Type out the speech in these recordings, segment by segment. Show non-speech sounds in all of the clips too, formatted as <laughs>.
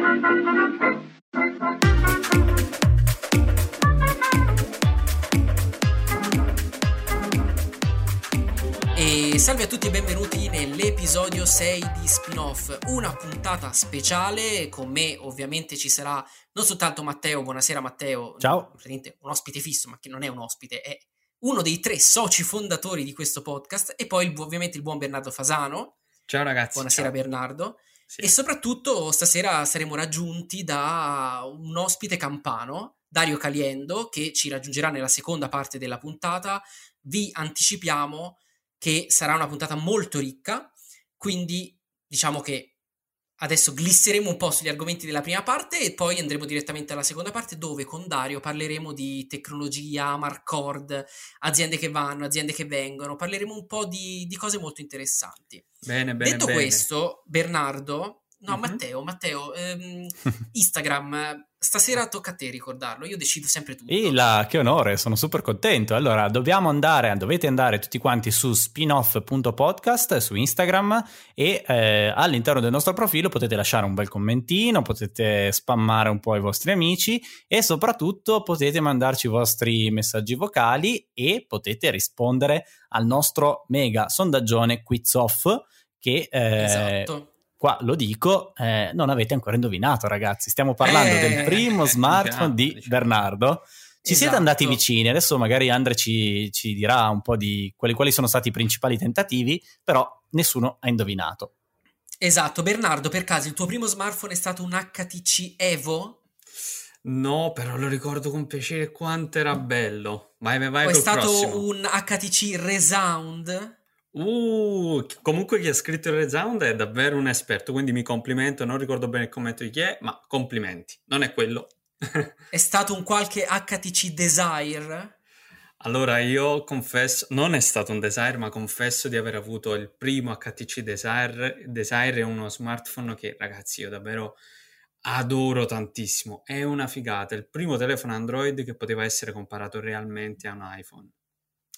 E salve a tutti e benvenuti nell'episodio 6 di Spin-off, una puntata speciale, con me ovviamente ci sarà non soltanto Matteo, buonasera Matteo, Ciao. un ospite fisso, ma che non è un ospite, è uno dei tre soci fondatori di questo podcast e poi il, ovviamente il buon Bernardo Fasano. Ciao ragazzi. Buonasera ciao. Bernardo. Sì. E soprattutto stasera saremo raggiunti da un ospite campano, Dario Caliendo, che ci raggiungerà nella seconda parte della puntata. Vi anticipiamo che sarà una puntata molto ricca, quindi diciamo che adesso glisseremo un po' sugli argomenti della prima parte e poi andremo direttamente alla seconda parte dove con Dario parleremo di tecnologia, Marcord, aziende che vanno, aziende che vengono, parleremo un po' di, di cose molto interessanti. Bene, bene, Detto bene. questo, Bernardo, no Mhm. Matteo, Matteo, ehm, <laughs> Instagram, stasera tocca a te ricordarlo, io decido sempre tutto. E la, che onore, sono super contento. Allora, dobbiamo andare, dovete andare tutti quanti su spinoff.podcast su Instagram e eh, all'interno del nostro profilo potete lasciare un bel commentino, potete spammare un po' i vostri amici e soprattutto potete mandarci i vostri messaggi vocali e potete rispondere al nostro mega sondaggione quiz off che eh, esatto. Qua lo dico, eh, non avete ancora indovinato, ragazzi. Stiamo parlando Eh, del primo <laughs> smartphone diciamo, di diciamo. Bernardo. Ci siete Esatto. andati vicini, adesso magari Andre ci, ci dirà un po' di quali, quali sono stati i principali tentativi, però nessuno ha indovinato. Esatto, Bernardo, per caso il tuo primo smartphone è stato un HTC Evo? No, però lo ricordo con piacere quanto era bello. Vai, vai, vai o è stato prossimo. un HTC Resound? Uh, comunque chi ha scritto il Resound è davvero un esperto, quindi mi complimento, non ricordo bene il commento di chi è, ma complimenti. Non è quello. È stato un qualche HTC Desire? Allora, io confesso, non è stato un Desire, ma confesso di aver avuto il primo HTC Desire. Desire è uno smartphone che, ragazzi, io davvero adoro tantissimo. È una figata, il primo telefono Android che poteva essere comparato realmente a un iPhone.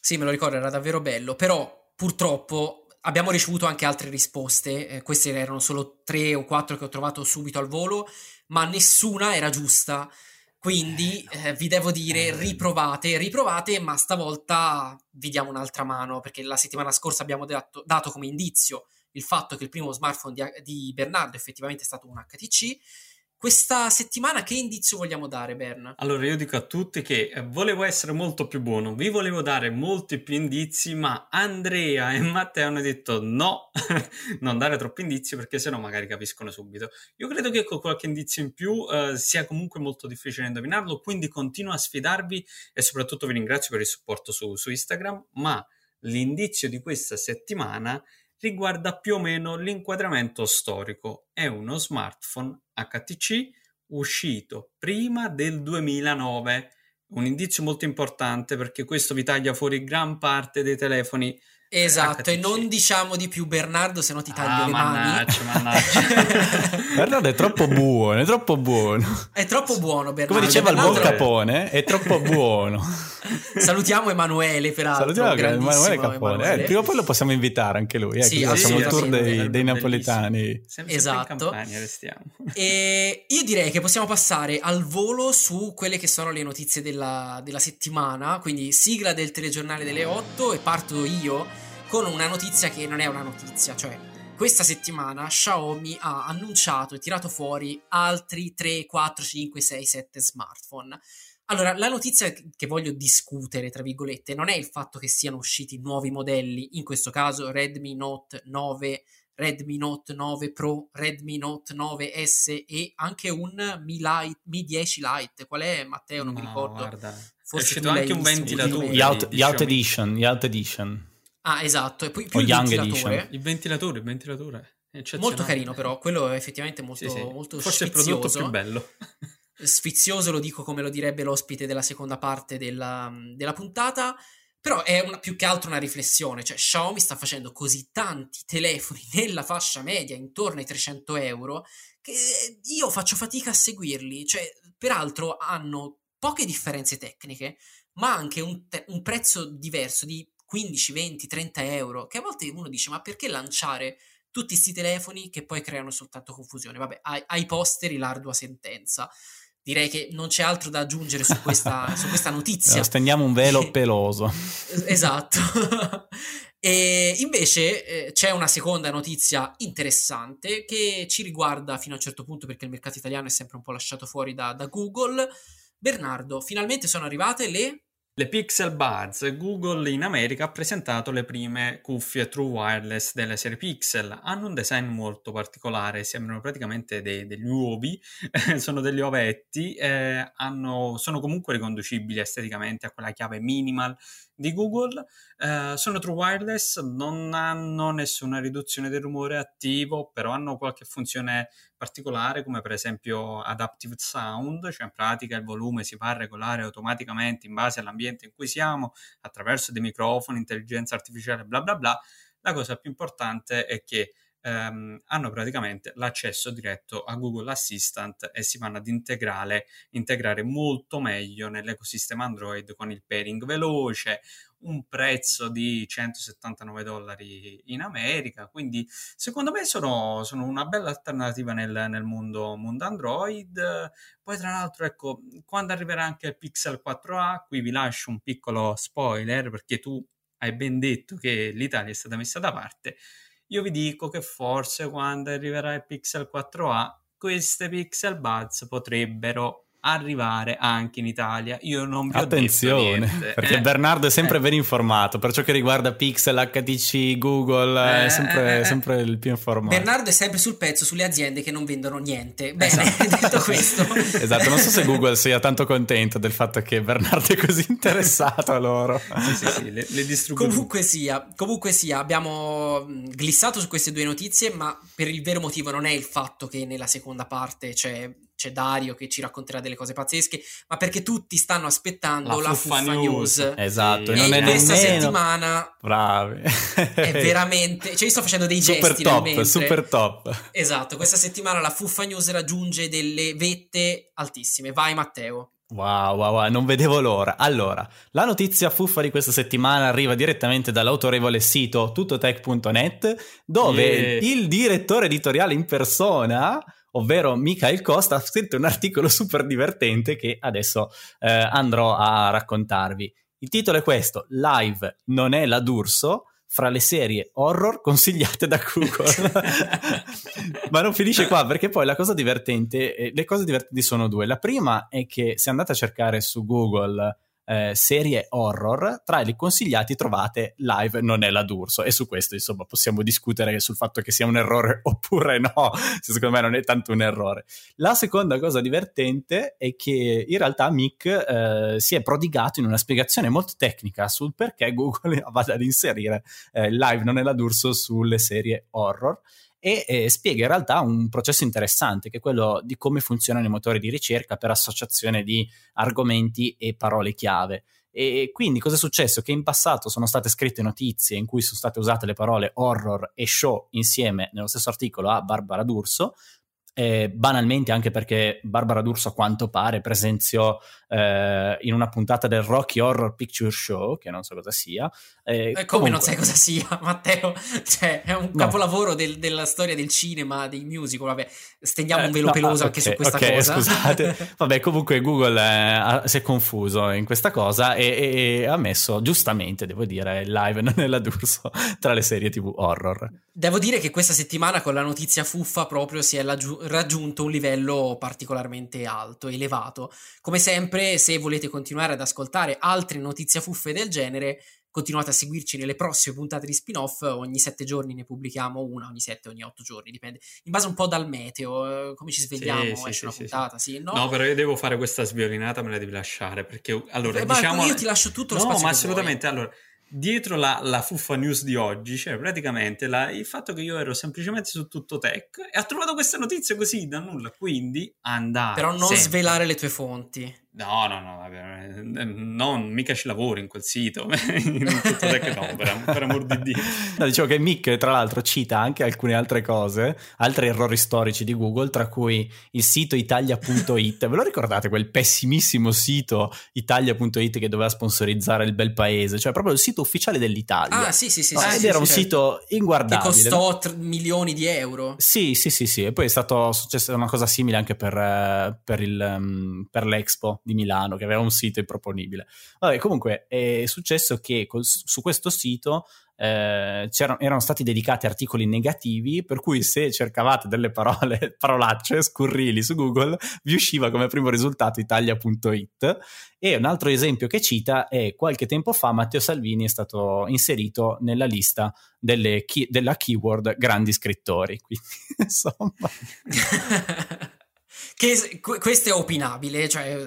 Sì, me lo ricordo, era davvero bello, però purtroppo abbiamo ricevuto anche altre risposte, eh, queste erano solo tre o quattro che ho trovato subito al volo, ma nessuna era giusta. Quindi Eh, eh, vi devo dire, Eh. riprovate, riprovate, ma stavolta vi diamo un'altra mano, perché la settimana scorsa abbiamo dato, dato come indizio il fatto che il primo smartphone di, di Bernardo effettivamente è stato un HTC. Questa settimana che indizio vogliamo dare, Bern? Allora, io dico a tutti che eh, volevo essere molto più buono, vi volevo dare molti più indizi, ma Andrea e Matteo hanno detto no, <laughs> non dare troppi indizi perché sennò magari capiscono subito. Io credo che con qualche indizio in più eh, sia comunque molto difficile indovinarlo, quindi continuo a sfidarvi e soprattutto vi ringrazio per il supporto su, su Instagram, ma l'indizio di questa settimana riguarda più o meno l'inquadramento storico. È uno smartphone HTC uscito prima del 2009. Un indizio molto importante perché questo vi taglia fuori gran parte dei telefoni. Esatto, e HTC. non diciamo di più Bernardo, se no ti taglio Ah, le mannaggia, mani. mannaggia. <laughs> Bernardo è troppo buono, è troppo buono. È troppo buono Bernardo. Come diceva il buon Bernardo- Capone, è troppo <laughs> buono. Salutiamo Emanuele, peraltro. Salutiamo grandissimo Emanuele Capone. Eh, Emanuele. prima o poi lo possiamo invitare anche lui. Eh, Sì, facciamo il tour dei, dei napoletani. Sempre, Esatto. sempre in campagna restiamo. E io direi che possiamo passare al volo su quelle che sono le notizie della, della settimana, quindi sigla del telegiornale delle 8 e parto io con una notizia che non è una notizia, cioè questa settimana Xiaomi ha annunciato e tirato fuori altri 3, 4, 5, 6, 7 smartphone. Allora, la notizia che voglio discutere, tra virgolette, non è il fatto che siano usciti nuovi modelli, in questo caso Redmi Note 9, Redmi Note 9 Pro, Redmi Note 9S e anche un Mi, Lite, Mi 10 Lite. Qual è, Matteo? Non mi No, ricordo. guarda. Forse è uscito anche un ventilatore. Gli out, di gli out Xiaomi. edition, gli out edition. Ah, esatto. E poi più O il Young ventilatore. Edition. Il ventilatore, il ventilatore. Molto carino, però. Quello è effettivamente molto, Sì, sì. molto Forse il sfizioso. prodotto più bello. <laughs> sfizioso, lo dico come lo direbbe l'ospite della seconda parte della, della puntata. Però è una- più che altro una riflessione, cioè Xiaomi sta facendo così tanti telefoni <laughs> nella fascia media, intorno ai 300 euro, che io faccio fatica a seguirli. Cioè, peraltro hanno poche differenze tecniche, ma anche un, te- un prezzo diverso di 15, 20, 30 euro, che a volte uno dice, ma perché lanciare tutti questi telefoni che poi creano soltanto confusione. Vabbè, ai, ai posteri l'ardua sentenza. Direi che non c'è altro da aggiungere su questa, su questa <laughs> notizia. Stendiamo un velo <laughs> peloso. esatto. <laughs> e invece eh, c'è una seconda notizia interessante che ci riguarda fino a un certo punto perché il mercato italiano è sempre un po' lasciato fuori da, da Google. Bernardo, finalmente sono arrivate le le Pixel Buds, Google in America ha presentato le prime cuffie True Wireless della serie Pixel. Hanno un design molto particolare, sembrano praticamente dei, degli uovi, <laughs> sono degli ovetti, eh, hanno, sono comunque riconducibili esteticamente a quella chiave minimal di Google. Eh, sono True Wireless, non hanno nessuna riduzione del rumore attivo, però hanno qualche funzione particolare come per esempio Adaptive Sound, cioè in pratica il volume si fa regolare automaticamente in base all'ambiente in cui siamo attraverso dei microfoni, intelligenza artificiale, bla bla bla. La cosa più importante è che ehm, hanno praticamente l'accesso diretto a Google Assistant e si vanno ad integrare, integrare molto meglio nell'ecosistema Android con il pairing veloce, un prezzo di 179 dollari in America, quindi secondo me sono, sono una bella alternativa nel, nel mondo, mondo, Android. Poi tra l'altro, ecco, quando arriverà anche il Pixel 4a, qui vi lascio un piccolo spoiler perché tu hai ben detto che l'Italia è stata messa da parte. Io vi dico che forse quando arriverà il Pixel 4a, queste Pixel Buds potrebbero arrivare anche in Italia. Io non vi Attenzione, <laughs> perché eh, Bernardo è sempre eh. ben informato per ciò che riguarda Pixel, HTC, Google, eh, è sempre, eh, eh, sempre, il più informato. Bernardo è sempre sul pezzo sulle aziende che non vendono niente. Bene, esatto. <laughs> detto <laughs> questo. esatto, non so se Google sia tanto contento del fatto che Bernardo è così interessato a loro. sì, sì, sì, le, le comunque sia, comunque sia, abbiamo glissato su queste due notizie, ma per il vero motivo non è il fatto che nella seconda parte c'è c'è Dario che ci racconterà delle cose pazzesche, ma perché tutti stanno aspettando la, la fuffa, fuffa news. news. Esatto, e non è questa nemmeno... settimana Bravi. è <laughs> veramente, cioè io sto facendo dei super gesti top, super top. Esatto, questa settimana la fuffa news raggiunge delle vette altissime. Vai Matteo. Wow, wow, wow, non vedevo l'ora. Allora, la notizia fuffa di questa settimana arriva direttamente dall'autorevole sito tuttotech.net, dove yeah. il direttore editoriale in persona ovvero Michael Costa, ha scritto un articolo super divertente che adesso eh, andrò a raccontarvi. Il titolo è questo, Live non è la D'Urso, fra le serie horror consigliate da Google. <laughs> Ma non finisce qua perché poi la cosa divertente, eh, le cose divertenti sono due. La prima è che se andate a cercare su Google eh, serie horror, tra i consigliati trovate Live non è la D'Urso e su questo insomma possiamo discutere sul fatto che sia un errore <laughs> oppure no, secondo me non è tanto un errore. La seconda cosa divertente è che in realtà Mick eh, si è prodigato in una spiegazione molto tecnica sul perché Google <laughs> vada ad inserire eh, Live non è la D'Urso sulle serie horror e eh, spiega in realtà un processo interessante che è quello di come funzionano i motori di ricerca per associazione di argomenti e parole chiave. E quindi cosa è successo? Che in passato sono state scritte notizie in cui sono state usate le parole horror e show insieme nello stesso articolo a Barbara D'Urso, eh, banalmente anche perché Barbara D'Urso a quanto pare presenziò eh, in una puntata del Rocky Horror Picture Show, che non so cosa sia. Eh, come comunque... non sai cosa sia, <laughs> Matteo? Cioè, è un no. capolavoro del, della storia del cinema, dei musical, vabbè, stendiamo un velo no, peloso ah, anche okay, su questa okay, cosa. scusate. <laughs> vabbè, comunque Google eh, si è confuso in questa cosa e, e, e, ha messo, giustamente, devo dire, live non è la D'Urso tra le serie tv horror. Devo dire che questa settimana con la notizia fuffa proprio si è raggiunto un livello particolarmente alto, elevato. Come sempre, se volete continuare ad ascoltare altre notizie fuffe del genere, continuate a seguirci nelle prossime puntate di spin-off. Ogni sette giorni ne pubblichiamo una, ogni sette, ogni otto giorni, dipende. In base un po' dal meteo, eh, come ci svegliamo, sì, esce sì, una sì, puntata, sì. No? no? però io devo fare questa sviolinata, me la devi lasciare, perché allora, Beh, diciamo... Io ti lascio tutto lo no, spazio No, ma assolutamente, vuoi. allora dietro la, la, fuffa news di oggi c'è praticamente la, il fatto che io ero semplicemente su tutto tech e ho trovato questa notizia così da nulla. Quindi andare. Però non sempre. svelare le tue fonti. No, no, no, vabbè, non, mica ci lavoro in quel sito, <laughs> in tutto no, per, per amor di Dio. No, dicevo che Mick, tra l'altro, cita anche alcune altre cose, altri errori storici di Google, tra cui il sito italia.it. Ve lo ricordate quel pessimissimo sito italia.it che doveva sponsorizzare il bel paese? Cioè proprio il sito ufficiale dell'Italia. Ah, sì, sì, sì. No, sì, ed sì, era sì, un certo. sito inguardabile. Che costò tr- milioni di euro. Sì, sì, sì, sì. E poi è stato successo una cosa simile anche per, eh, per, il, um, per l'Expo di Milano, che aveva un sito improponibile. Vabbè, comunque è successo che col, su questo sito eh, erano stati dedicati articoli negativi, per cui se cercavate delle parole, <laughs> parolacce scurrili su Google, vi usciva come primo risultato italia.it. E un altro esempio che cita è qualche tempo fa Matteo Salvini è stato inserito nella lista delle della keyword grandi scrittori. <laughs> Quindi, insomma. <laughs> che questo è opinabile, cioè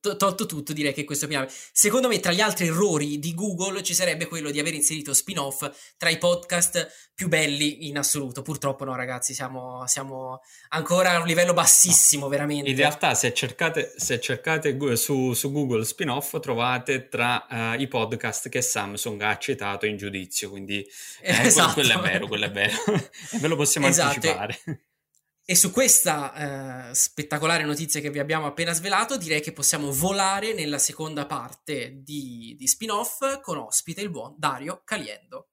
tolto tutto direi che questo è opinabile. Secondo me tra gli altri errori di Google ci sarebbe quello di aver inserito spin-off tra i podcast più belli in assoluto. Purtroppo no ragazzi, siamo, siamo ancora a un livello bassissimo veramente. In realtà se cercate, se cercate su, su Google spin-off trovate tra uh, i podcast che Samsung ha citato in giudizio, quindi eh, esatto. quello, quello, è vero, quello è vero. <laughs> <laughs> ve lo possiamo esatto. anticipare. E su questa eh, spettacolare notizia che vi abbiamo appena svelato, direi che possiamo volare nella seconda parte di, di spin-off con ospite il buon Dario Caliendo.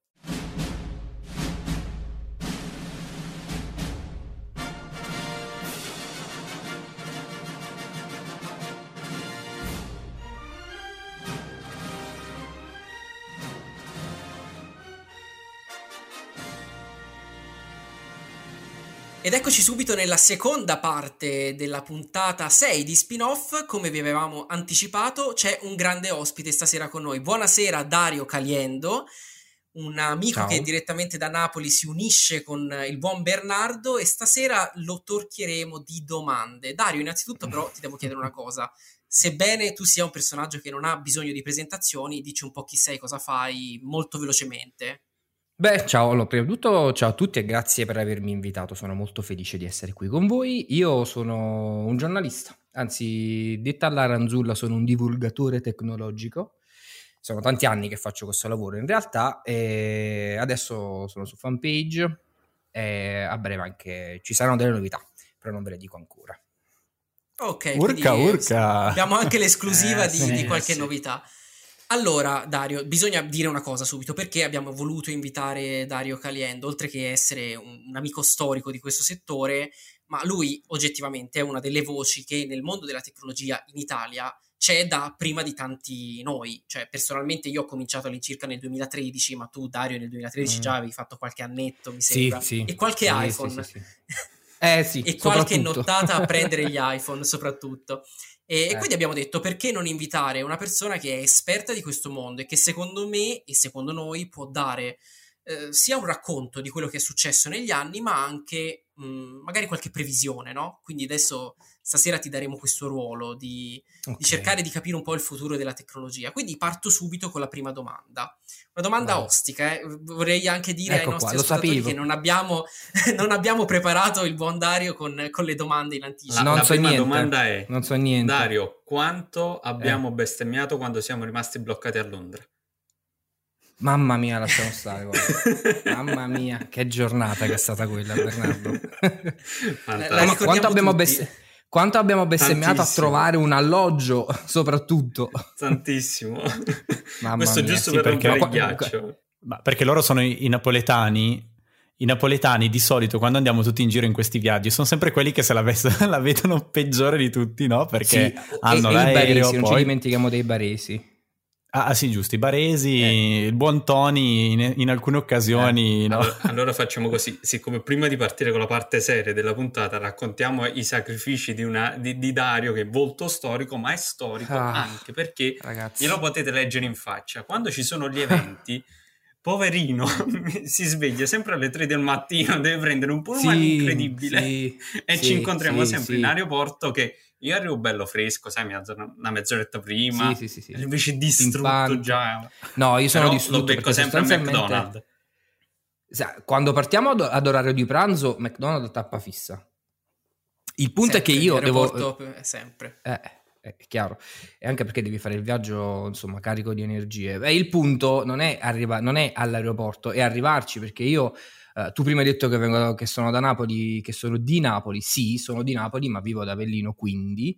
Ed eccoci subito nella seconda parte della puntata 6 di spin-off. Come vi avevamo anticipato, c'è un grande ospite stasera con noi. Buonasera Dario Caliendo, un amico Ciao. che direttamente da Napoli si unisce con il buon Bernardo e stasera lo torchieremo di domande. Dario, innanzitutto però ti devo chiedere una cosa. Sebbene tu sia un personaggio che non ha bisogno di presentazioni, dici un po' chi sei, cosa fai, molto velocemente. Beh, ciao, allora, prima di tutto ciao a tutti e grazie per avermi invitato, sono molto felice di essere qui con voi. Io sono un giornalista, anzi, detta alla Ranzulla, sono un divulgatore tecnologico. Sono tanti anni che faccio questo lavoro in realtà e adesso sono su fanpage e a breve anche ci saranno delle novità, però non ve le dico ancora. Ok, urca, urca. abbiamo anche l'esclusiva Eh, di, sì, di qualche sì. novità. Allora, Dario, bisogna dire una cosa subito, perché abbiamo voluto invitare Dario Caliendo, oltre che essere un, un amico storico di questo settore, ma lui oggettivamente è una delle voci che nel mondo della tecnologia in Italia c'è da prima di tanti noi. Cioè, personalmente io ho cominciato all'incirca nel 2013, ma tu, Dario, nel 2013 Mm. già avevi fatto qualche annetto, mi Sì, sembra. sì. E qualche Sì, iPhone. sì, sì, sì. Eh sì, <laughs> e qualche nottata a prendere gli <laughs> iPhone soprattutto. E, e Eh. quindi abbiamo detto perché non invitare una persona che è esperta di questo mondo e che secondo me e secondo noi può dare eh, sia un racconto di quello che è successo negli anni, ma anche mh, magari qualche previsione, no? Quindi adesso stasera ti daremo questo ruolo di, di Ok. cercare di capire un po' il futuro della tecnologia. Quindi parto subito con la prima domanda. Una domanda Vai. ostica, eh. vorrei anche dire Ecco ai nostri qua, ascoltatori che non abbiamo, <laughs> non abbiamo preparato il buon Dario con, con le domande in anticipo. La, Non la so prima niente. domanda è, Non so niente. Dario, quanto Eh. abbiamo bestemmiato quando siamo rimasti bloccati a Londra? Mamma mia, lasciamo stare. <laughs> Mamma mia, che giornata che è stata quella, Bernardo. La quanto abbiamo, besse- quanto abbiamo bestemmiato a Tantissimo. trovare un alloggio, soprattutto. Tantissimo. Mamma Questo mia, giusto sì, per perché- rompere il ghiaccio. Ma perché loro sono i, i napoletani. I napoletani di solito quando andiamo tutti in giro in questi viaggi sono sempre quelli che se la, ves- <laughs> la vedono peggiore di tutti, no? Perché Sì, hanno e- e i l'aereo, baresi, non ci poi... dimentichiamo dei baresi. Ah, ah, sì, giusto, i baresi, Eh. il buon Tony in, in alcune occasioni, no? Allora, <laughs> allora facciamo così, siccome prima di partire con la parte seria della puntata raccontiamo i sacrifici di, una- di- di Dario che è volto storico, ma è storico Ah. anche perché Ragazzi. glielo potete leggere in faccia. Quando ci sono gli eventi, <laughs> poverino <laughs> si sveglia sempre alle 3 del mattino, deve prendere un pullman Sì, incredibile sì, e sì, ci incontriamo sì, sempre sì. in aeroporto che io arrivo bello fresco, sai, mezzo- una mezz'oretta prima, Sì, sì, sì, sì. invece distrutto Pimpante. già. No, io sono Però distrutto lo becco sempre a McDonald's. Quando partiamo ad, ad orario di pranzo, McDonald's tappa fissa. Il punto è che Sempre, io devo... aeroporto, eh, sempre. Eh, è chiaro. E anche perché devi fare il viaggio, insomma, carico di energie. Beh, il punto non è, arriva- non è all'aeroporto, è arrivarci, perché io... Uh, tu prima hai detto che, vengo, che, sono da Napoli, che sono di Napoli. Sì, sono di Napoli, ma vivo ad Avellino, quindi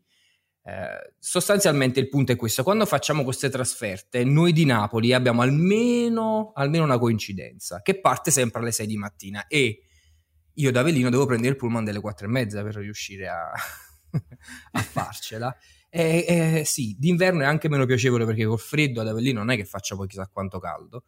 eh, sostanzialmente il punto è questo: quando facciamo queste trasferte, noi di Napoli abbiamo almeno, almeno una coincidenza che parte sempre alle 6 di mattina e io da Avellino devo prendere il pullman delle 4 e mezza per riuscire a, <laughs> a farcela. E, e, sì, d'inverno è anche meno piacevole perché col freddo ad Avellino non è che faccia poi chissà quanto caldo.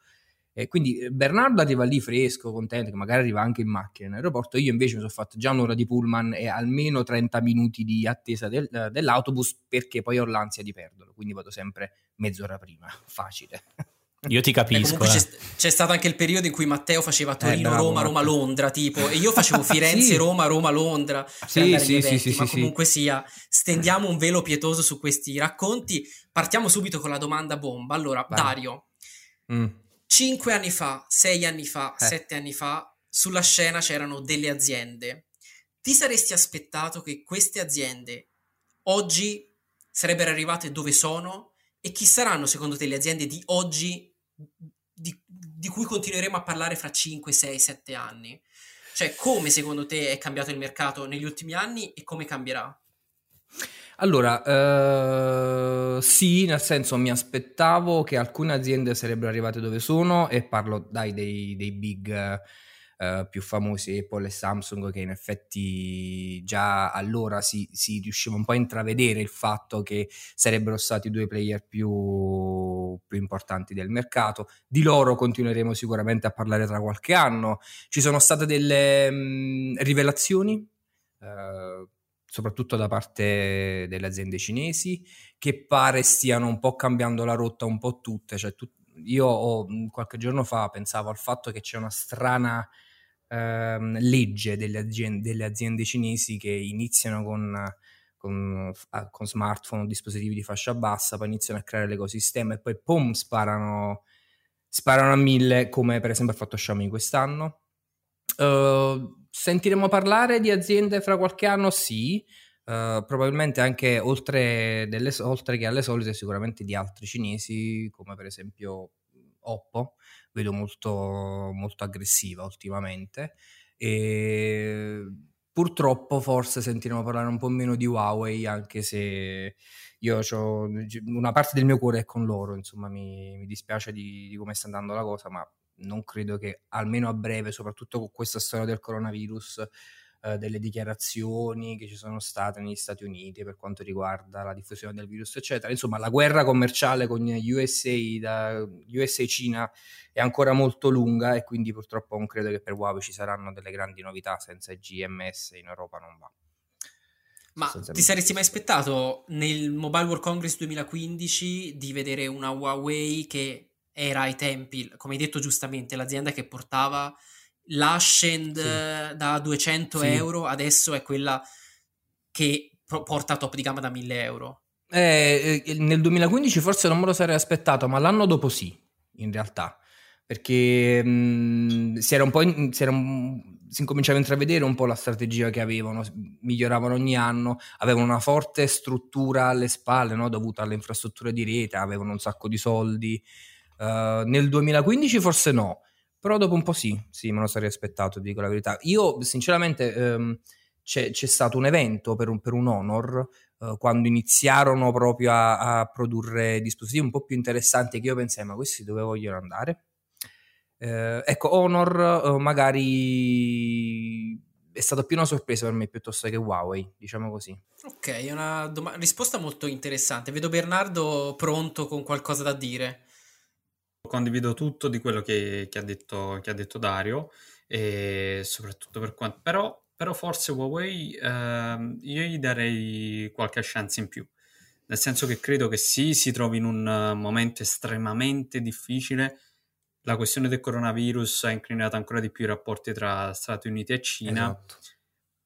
E quindi eh, Bernardo arriva lì fresco, contento, che magari arriva anche in macchina in aeroporto. Io invece mi sono fatto già un'ora di pullman e almeno 30 minuti di attesa del, dell'autobus perché poi ho l'ansia di perderlo. Quindi vado sempre mezz'ora prima. Facile. Io ti capisco. Eh, c'è, c'è, stato anche il periodo in cui Matteo faceva Torino, eh, Roma, Roma, Londra, tipo, e io facevo <laughs> Firenze, sì. Roma, Roma, Londra. Sì, sì, eventi, sì, ma comunque sia, stendiamo un velo pietoso su questi racconti. Partiamo subito con la domanda bomba. Allora, Vai. Dario, mm. cinque anni fa, sei anni fa, eh. sette anni fa, sulla scena c'erano delle aziende. Ti saresti aspettato che queste aziende oggi sarebbero arrivate dove sono? E chi saranno secondo te le aziende di oggi di, di cui continueremo a parlare fra 5, 6, 7 anni? Cioè, come secondo te è cambiato il mercato negli ultimi anni e come cambierà? Allora, uh, sì, nel senso mi aspettavo che alcune aziende sarebbero arrivate dove sono e parlo dai dei, dei big eh, più famosi Apple e Samsung che in effetti già allora si, si, riusciva un po' a intravedere il fatto che sarebbero stati due player più, più importanti del mercato. Di loro continueremo sicuramente a parlare tra qualche anno. Ci sono state delle mh, mm, rivelazioni. Uh, soprattutto da parte delle aziende cinesi, che pare stiano un po' cambiando la rotta un po' tutte. Cioè, tu, io mm, qualche giorno fa pensavo al fatto che c'è una strana ehm, legge delle aziende, delle aziende, cinesi che iniziano con, con, con smartphone o dispositivi di fascia bassa, poi iniziano a creare l'ecosistema e poi pum sparano, sparano a mille come per esempio ha fatto Xiaomi quest'anno. Uh, sentiremo parlare di aziende fra qualche anno? Sì, uh, probabilmente anche oltre, delle, oltre, che alle solite, sicuramente di altri cinesi, come per esempio Oppo, vedo molto, molto aggressiva ultimamente. E purtroppo forse sentiremo parlare un po' meno di Huawei anche se io ho una parte del mio cuore è con loro insomma mi, mi dispiace di, di come sta andando la cosa ma non credo che almeno a breve soprattutto con questa storia del coronavirus eh, delle dichiarazioni che ci sono state negli Stati Uniti per quanto riguarda la diffusione del virus, eccetera. Insomma, la guerra commerciale con USA, da USA Cina è ancora molto lunga e quindi purtroppo non credo che per Huawei ci saranno delle grandi novità senza GMS in Europa non va. Ma ti saresti mai aspettato nel Mobile World Congress 2015 di vedere una Huawei che era ai tempi, come hai detto giustamente, l'azienda che portava l'Ascend sì. da 200 sì. euro adesso è quella che porta top di gamma da 1000 euro. Eh, eh nel 2015 forse non me lo sarei aspettato, ma l'anno dopo sì, in realtà, perché mh, si era un po' in, si, era un, si incominciava a intravedere un po' la strategia che avevano, miglioravano ogni anno, avevano una forte struttura alle spalle, no? dovuta alle infrastrutture di rete, avevano un sacco di soldi. Uh, nel 2015 forse no, però dopo un po' sì, sì, me lo sarei aspettato, dico la verità. Io sinceramente ehm, c'è, c'è, stato un evento per un, per un Honor eh, quando iniziarono proprio a, a, produrre dispositivi un po' più interessanti che io pensai ma questi dove vogliono andare? Eh, ecco, Honor eh, magari è stata più una sorpresa per me piuttosto che Huawei, diciamo così. Ok, una dom- risposta molto interessante. Vedo Bernardo pronto con qualcosa da dire. Condivido tutto di quello che, che, ha, detto, che ha, detto, Dario, e soprattutto per quanto... Però, però forse Huawei eh, io gli darei qualche chance in più, nel senso che credo che sì, si trovi in un momento estremamente difficile. La questione del coronavirus ha inclinato ancora di più i rapporti tra Stati Uniti e Cina, esatto.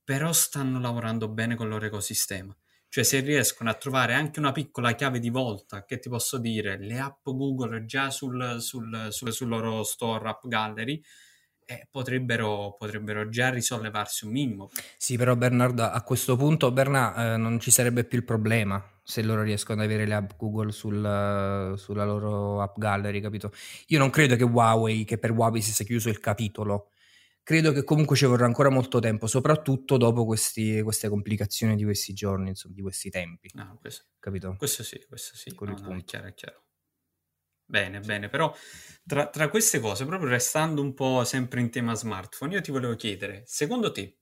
però stanno lavorando bene con il loro ecosistema cioè, se riescono a trovare anche una piccola chiave di volta, che ti posso dire, le app Google già sul, sul, sul, sul loro store App Gallery, eh, potrebbero, potrebbero, già risollevarsi un minimo. Sì, però Bernardo, a questo punto, Bernà, eh, non ci sarebbe più il problema. se loro riescono ad avere le app Google sul, sulla loro app gallery, capito? Io non credo che Huawei, che per Huawei si sia chiuso il capitolo. Credo che comunque ci vorrà ancora molto tempo, soprattutto dopo questi, queste complicazioni di questi giorni, insomma, di questi tempi. No, questo, capito? Questo sì, questo sì. Con No, no, è chiaro, è chiaro. Bene, bene, però tra, tra queste cose, proprio restando un po' sempre in tema smartphone, io ti volevo chiedere, secondo te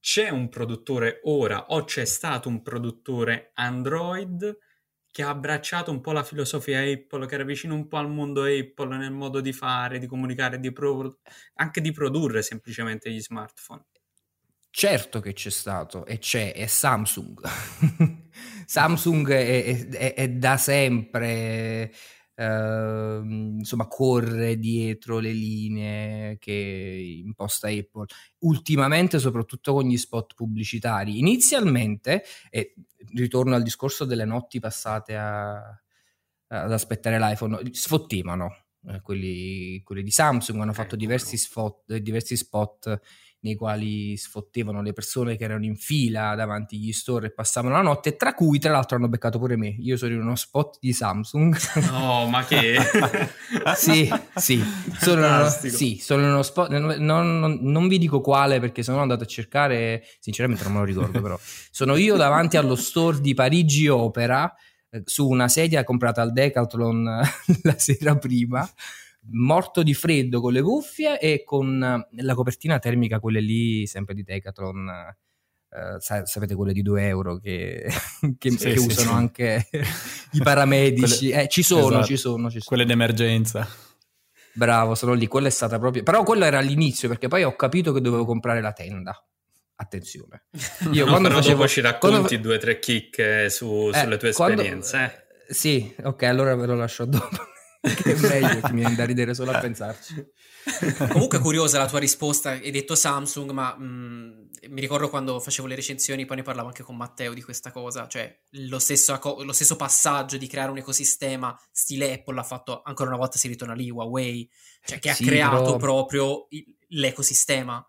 c'è un produttore ora o c'è stato un produttore Android che ha abbracciato un po' la filosofia Apple, che era vicino un po' al mondo Apple nel modo di fare, di comunicare, di pro- anche di produrre semplicemente gli smartphone? Certo che c'è stato e c'è, è Samsung. <laughs> Samsung è, è- è- è da sempre, ehm, insomma, corre dietro le linee che imposta Apple. Ultimamente, soprattutto con gli spot pubblicitari. Inizialmente, e ritorno al discorso delle notti passate a- ad aspettare l'iPhone, sfottevano. Eh, quelli, quelli di Samsung hanno fatto come diversi, no. spot, diversi spot nei quali sfottevano le persone che erano in fila davanti agli store e passavano la notte, tra cui tra l'altro hanno beccato pure me. Io sono in uno spot di Samsung. No, ma che... <laughs> sì, sì, sono in uno, Fantastico. sì, sono in uno spot, non, non- non vi dico quale perché sono andato a cercare, sinceramente non me lo ricordo però. Sono io davanti allo store di Parigi Opera su una sedia comprata al Decathlon <laughs> la sera prima, morto di freddo con le cuffie e con eh, la copertina termica, quelle lì sempre di Decathlon. eh, sa- sapete quelle di 2 euro che, <laughs> che- Sì, che sì, usano sì. anche <laughs> i paramedici. Quelle- Eh, ci sono, esatto. ci sono, ci sono. Quelle d'emergenza. Bravo, sono lì. Quella è stata proprio. Però quello era all'inizio perché poi ho capito che dovevo comprare la tenda. Attenzione. <laughs> Io No, quando però facevo. dopo ci racconti quando- due o tre chicche su- eh, sulle tue quando- esperienze. eh. Sì, ok, allora ve lo lascio dopo. <laughs> che è meglio, che mi viene da ridere solo a pensarci. <laughs> Comunque è curiosa la tua risposta, hai detto Samsung, ma mh, mi ricordo quando facevo le recensioni, poi ne parlavo anche con Matteo di questa cosa, cioè lo stesso, lo stesso passaggio di creare un ecosistema stile Apple l'ha fatto, ancora una volta si ritorna lì, Huawei, cioè che ha Sì, creato però- proprio l'ecosistema.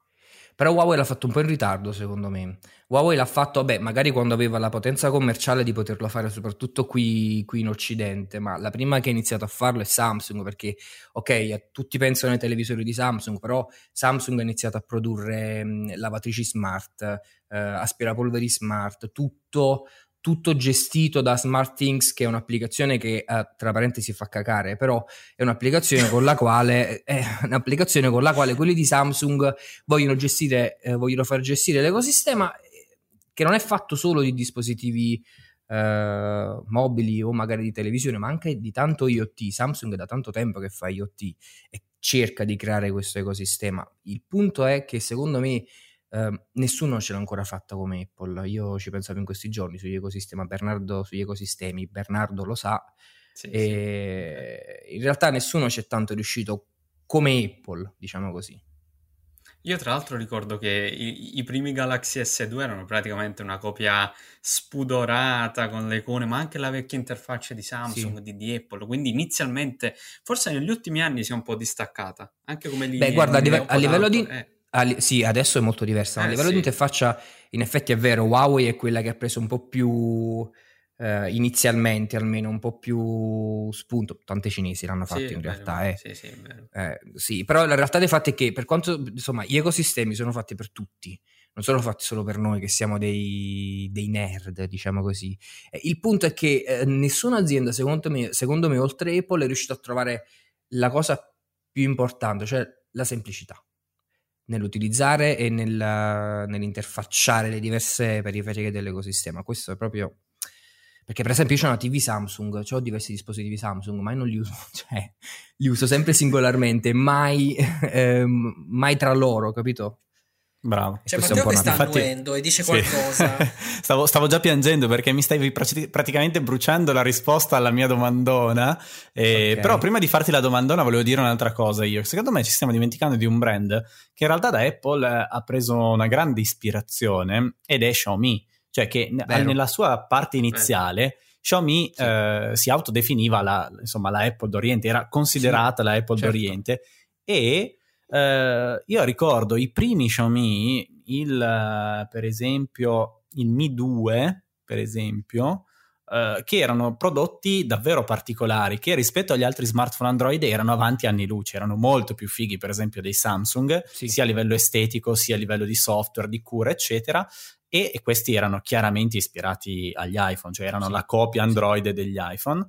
Però Huawei l'ha fatto un po' in ritardo, secondo me. Huawei l'ha fatto, vabbè, magari quando aveva la potenza commerciale di poterlo fare, soprattutto qui, qui in Occidente, ma la prima che ha iniziato a farlo è Samsung, perché, ok, eh, tutti pensano ai televisori di Samsung, però Samsung ha iniziato a produrre mh, lavatrici smart, eh, aspirapolveri smart, tutto, tutto gestito da SmartThings, che è un'applicazione che, eh, tra parentesi, fa cacare, però è un'applicazione con la quale, è un'applicazione con la quale quelli di Samsung vogliono gestire, eh, vogliono far gestire l'ecosistema eh, che non è fatto solo di dispositivi eh, mobili o magari di televisione, ma anche di tanto IoT. Samsung è da tanto tempo che fa IoT e cerca di creare questo ecosistema. Il punto è che secondo me eh, nessuno ce l'ha ancora fatta come Apple. Io ci pensavo in questi giorni sugli ecosistemi, Bernardo sugli ecosistemi, Bernardo lo sa, Sì, sì. e in realtà nessuno c'è tanto riuscito come Apple, diciamo così. Io tra l'altro ricordo che i, i primi Galaxy S2 erano praticamente una copia spudorata con le icone, ma anche la vecchia interfaccia di Samsung, di, di Apple, quindi inizialmente, forse negli ultimi anni si è un po' distaccata, anche come linee. Beh, guarda, a, live- a livello di... eh. A li- sì, adesso è molto diversa. ma a Eh, livello sì. di interfaccia, in effetti è vero, Huawei è quella che ha preso un po' più, eh, inizialmente almeno, un po' più spunto. Tante cinesi l'hanno fatto Sì, in vero, realtà, eh. Sì. Eh, sì, però la realtà dei fatti è che per quanto, insomma, gli ecosistemi sono fatti per tutti, non sono fatti solo per noi che siamo dei, dei nerd, diciamo così. Eh, il punto è che eh, nessuna azienda, secondo me, secondo me, oltre Apple, è riuscita a trovare la cosa più importante, cioè la semplicità nell'utilizzare e nel- nell'interfacciare le diverse periferiche dell'ecosistema. Questo è proprio... Perché per esempio io ho una TV Samsung, ho diversi dispositivi Samsung, ma non li uso, <laughs> cioè li uso sempre singolarmente, mai, <laughs> ehm, mai tra loro, capito? Bravo. Cioè, Matteo che sta Infatti- annuendo e dice Sì. qualcosa. <laughs> stavo, stavo già piangendo perché mi stavi prati- praticamente bruciando la risposta alla mia domandona. Eh, Ok. Però prima di farti la domandona volevo dire un'altra cosa io. Secondo me ci stiamo dimenticando di un brand che in realtà da Apple eh, ha preso una grande ispirazione ed è Xiaomi. Cioè che Vero. nella sua parte iniziale Xiaomi Sì. eh, si autodefiniva la, insomma, la Apple d'Oriente, era considerata la Apple certo. d'Oriente e eh, io ricordo i primi Xiaomi, il, per esempio il Mi 2, per esempio, eh, che erano prodotti davvero particolari, che rispetto agli altri smartphone Android erano avanti anni luce, erano molto più fighi, per esempio, dei Samsung, sì. sia a livello estetico, sia a livello di software, di cura, eccetera. E, e questi erano chiaramente ispirati agli iPhone, cioè erano sì. la copia Android degli iPhone.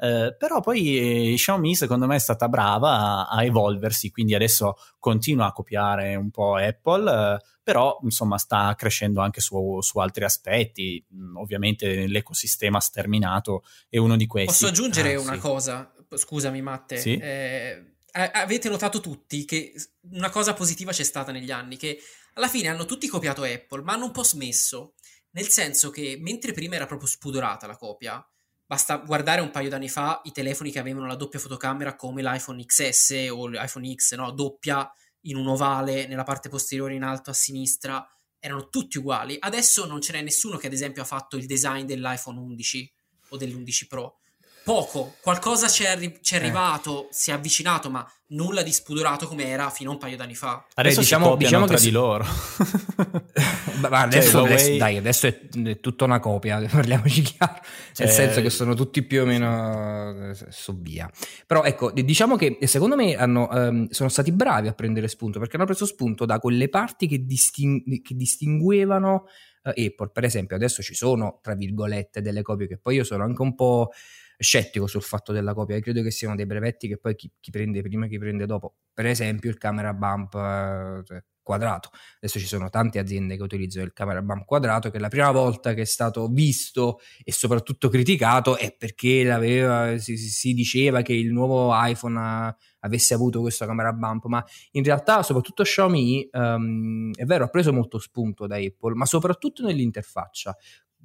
Eh, però poi eh, Xiaomi secondo me è stata brava a, a, evolversi, quindi adesso continua a copiare un po' Apple, eh, però insomma sta crescendo anche su, su, altri aspetti, mm, ovviamente l'ecosistema sterminato è uno di questi. Posso aggiungere ah, una sì. cosa? Scusami Matte, sì? Eh, avete notato tutti che una cosa positiva c'è stata negli anni, che alla fine hanno tutti copiato Apple, ma hanno un po' smesso, nel senso che mentre prima era proprio spudorata la copia, Basta guardare un paio d'anni fa i telefoni che avevano la doppia fotocamera come l'iPhone XS o l'iPhone X, no? doppia in un ovale nella parte posteriore in alto a sinistra, erano tutti uguali. Adesso non ce n'è nessuno che ad esempio ha fatto il design dell'iPhone 11 o dell'11 Pro poco, qualcosa ci è, arri- c'è eh. arrivato, eh. si è avvicinato, ma nulla di spudorato come era fino a un paio d'anni fa. Adesso diciamo, diciamo tra che di loro. <laughs> ma adesso, cioè, adesso, dai, adesso è, è, tutta una copia, <laughs> parliamoci chiaro, cioè... nel senso che sono tutti più o meno su via. Però ecco, diciamo che secondo me hanno, um, sono stati bravi a prendere spunto, perché hanno preso spunto da quelle parti che, disting- che distinguevano uh, Apple. Per esempio, adesso ci sono, tra virgolette, delle copie che poi io sono anche un po' scettico sul fatto della copia. E credo che siano dei brevetti che poi chi, chi prende prima chi prende dopo. Per esempio il camera bump eh, cioè, quadrato. Adesso ci sono tante aziende che utilizzano il camera bump quadrato che la prima volta che è stato visto e soprattutto criticato è perché si, si, diceva che il nuovo iPhone avesse avuto questo camera bump. Ma in realtà soprattutto Xiaomi um, è vero ha preso molto spunto da Apple ma soprattutto nell'interfaccia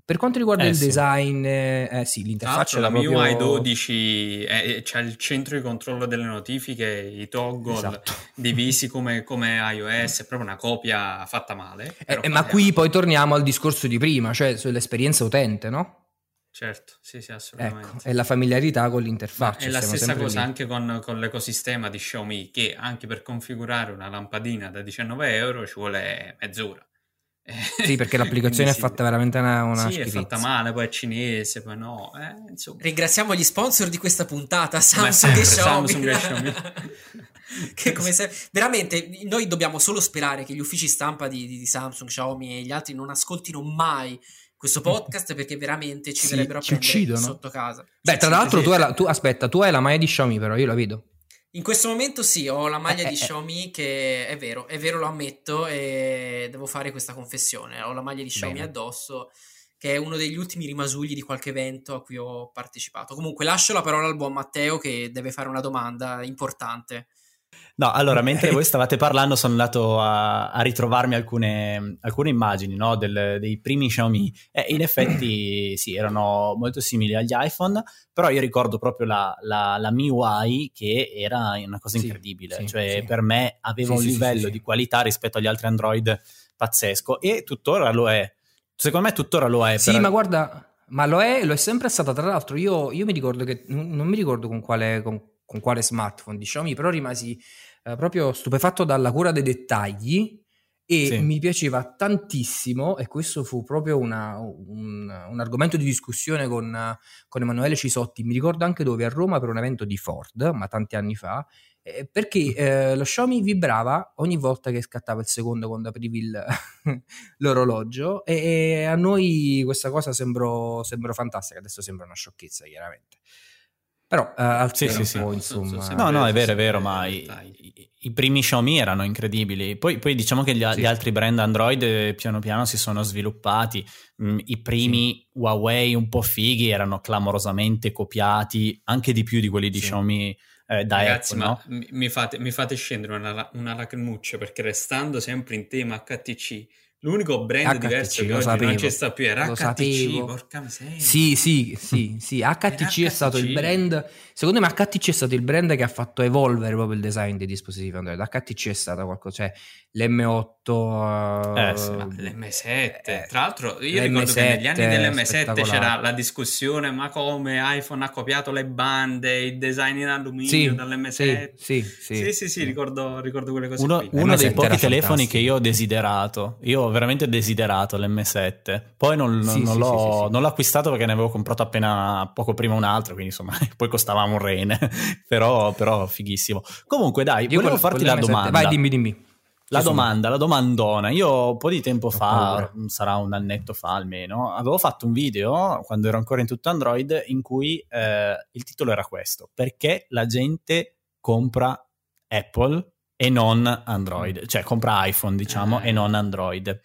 per quanto riguarda eh, il sì. design, eh, eh sì, l'interfaccia la proprio... MIUI 12 è, c'è il centro di controllo delle notifiche, i toggle esatto. divisi <laughs> come, come, iOS, è proprio una copia fatta male. Eh, eh ma qui poi torniamo al discorso di prima, cioè sull'esperienza utente, no? Certo, sì, sì, assolutamente. Ecco, è la familiarità con l'interfaccia. È la stessa cosa lì. anche con, con, l'ecosistema di Xiaomi, che anche per configurare una lampadina da 19 euro ci vuole mezz'ora. Sì, <laughs> perché l'applicazione è fatta veramente una, una Sì, schifezza. è fatta male, poi è cinese, poi no. Eh, Ringraziamo gli sponsor di questa puntata, Samsung e Xiaomi. Samsung e Xiaomi. <laughs> che come se veramente noi dobbiamo solo sperare che gli uffici stampa di, di, Samsung, Xiaomi e gli altri non ascoltino mai questo podcast perché veramente ci sì, verrebbero a ci prendere uccidono. sotto casa. Beh, tra l'altro tu, la, tu, aspetta, tu hai la maglia di Xiaomi però, io la vedo. In questo momento sì, ho la maglia eh, di eh, eh. Xiaomi che è vero, è vero, lo ammetto e devo fare questa confessione. Ho la maglia di Xiaomi Bene. addosso, che è uno degli ultimi rimasugli di qualche evento a cui ho partecipato. Comunque lascio la parola al buon Matteo che deve fare una domanda importante. No, allora, mentre voi stavate parlando sono andato a, a ritrovarmi alcune, alcune immagini no, del, dei primi Xiaomi e in effetti <clears throat> sì, erano molto simili agli iPhone, però io ricordo proprio la, la, la MIUI che era una cosa incredibile, sì, cioè sì. per me aveva sì, un livello di qualità rispetto agli altri Android pazzesco e tuttora lo è. Secondo me tuttora lo è. Sì, per... ma guarda... Ma lo è, lo è sempre stata. Tra l'altro, io, io mi ricordo che non mi ricordo con quale, con con quale smartphone di Xiaomi, però rimasi eh, proprio stupefatto dalla cura dei dettagli e sì. mi piaceva tantissimo e questo fu proprio una, un, un, argomento di discussione con, con, Emanuele Cisotti, mi ricordo anche dove a Roma per un evento di Ford, ma tanti anni fa, eh, perché mm. eh, lo Xiaomi vibrava ogni volta che scattava il secondo quando aprivi il, <laughs> l'orologio e, e, a noi questa cosa sembrò, sembrò fantastica, adesso sembra una sciocchezza chiaramente. Però uh, al sì, sì, sì. insomma. No, no, è vero, è vero, ma i, i, primi Xiaomi erano incredibili. Poi, poi diciamo che gli, sì. gli, altri brand Android eh, piano piano si sono sviluppati. Mm, I primi sì. Huawei un po' fighi erano clamorosamente copiati, anche di più di quelli di sì. Xiaomi eh, da Ragazzi, Apple, no? mi, fate, mi, fate, scendere una, una lacrimuccia perché restando sempre in tema HTC L'unico brand HTC, diverso che oggi sapevo, non c'è sta più era HTC, sapevo. porca miseria. Sì, sì, sì, sì. HTC è stato il brand, secondo me HTC è stato il brand che ha fatto evolvere proprio il design dei dispositivi Android. HTC è stato qualcosa, cioè l'M8 eh, sì, l'M7 eh, tra l'altro io l'M7 ricordo che negli anni dell'M7 c'era la discussione ma come iPhone ha copiato le bande il design in alluminio sì, dall'M7 sì sì sì, sì, sì, sì ricordo, ricordo, quelle cose uno, uno dei pochi telefoni fantastico. che io ho desiderato io veramente desiderato l'M7. Poi non, Sì, non sì, l'ho, sì, non l'ho acquistato perché ne avevo comprato appena poco prima un altro, quindi insomma, <laughs> poi costava un rene. <laughs> però, però fighissimo. Comunque, dai, Io volevo farti la l'M7 domanda. Vai, dimmi, dimmi. La domanda, la domandona. Io un po' di tempo fa, paura. sarà un annetto fa almeno, avevo fatto un video quando ero ancora in tutto Android in cui eh, il titolo era questo: Perché la gente compra Apple e non Android? Cioè compra iPhone, diciamo, Eh. e non Android.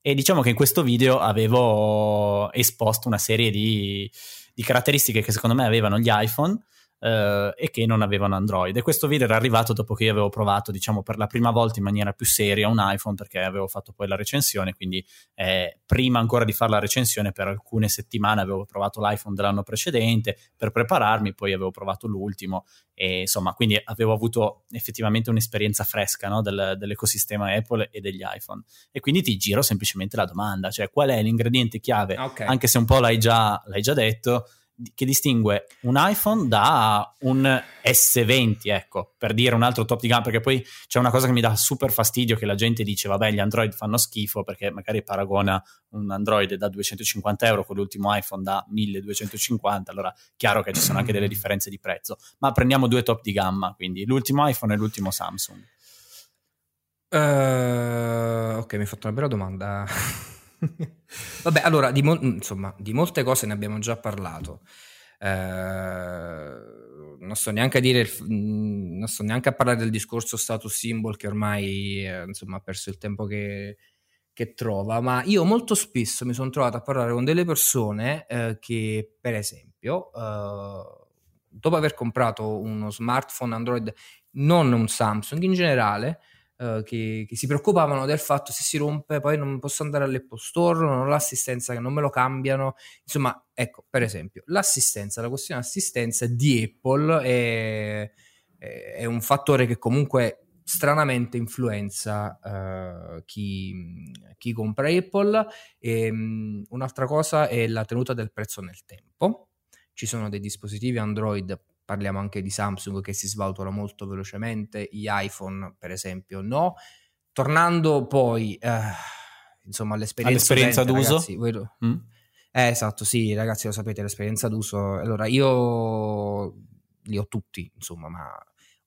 E diciamo che in questo video avevo esposto una serie di, di caratteristiche che secondo me avevano gli iPhone eh, e che non avevano Android. E questo video era arrivato dopo che io avevo provato, diciamo, per la prima volta in maniera più seria un iPhone perché avevo fatto poi la recensione, quindi eh, prima ancora di fare la recensione per alcune settimane avevo provato l'iPhone dell'anno precedente per prepararmi, poi avevo provato l'ultimo e insomma, quindi avevo avuto effettivamente un'esperienza fresca no, del- dell'ecosistema Apple e degli iPhone. E quindi ti giro semplicemente la domanda, cioè qual è l'ingrediente chiave Ah, ok. anche se un po' l'hai già, l'hai già detto, che distingue un iPhone da un S20, ecco, per dire un altro top di gamma, perché poi c'è una cosa che mi dà super fastidio che la gente dice, vabbè, gli Android fanno schifo perché magari paragona un Android da 250 euro con l'ultimo iPhone da 1250, allora chiaro che ci sono anche delle differenze di prezzo, ma prendiamo due top di gamma, quindi l'ultimo iPhone e l'ultimo Samsung. Eh, ok, mi hai fatto una bella domanda. <laughs> Vabbè, allora, di, mol- insomma, di molte cose ne abbiamo già parlato. Eh, non sto neanche a dire, mm, non sto neanche a parlare del discorso status symbol che ormai eh, insomma, ha perso il tempo che, che trova, ma io molto spesso mi sono trovato a parlare con delle persone eh, che, per esempio, eh, dopo aver comprato uno smartphone Android, non un Samsung in generale, eh, che, che si preoccupavano del fatto se si rompe poi non posso andare all'Apple Store, non ho l'assistenza che non me lo cambiano. Insomma, ecco, per esempio, l'assistenza, la questione assistenza di Apple è, è- è un fattore che comunque stranamente influenza eh, chi, chi compra Apple. E, mh, un'altra cosa è la tenuta del prezzo nel tempo. Ci sono dei dispositivi Android parliamo anche di Samsung che si svalutano molto velocemente, gli iPhone per esempio no. Tornando poi eh, insomma all'esperienza, All'esperienza utente, d'uso? ragazzi, voi Mm? eh, esatto, sì, ragazzi, lo sapete, l'esperienza d'uso. Allora, io li ho tutti, insomma, ma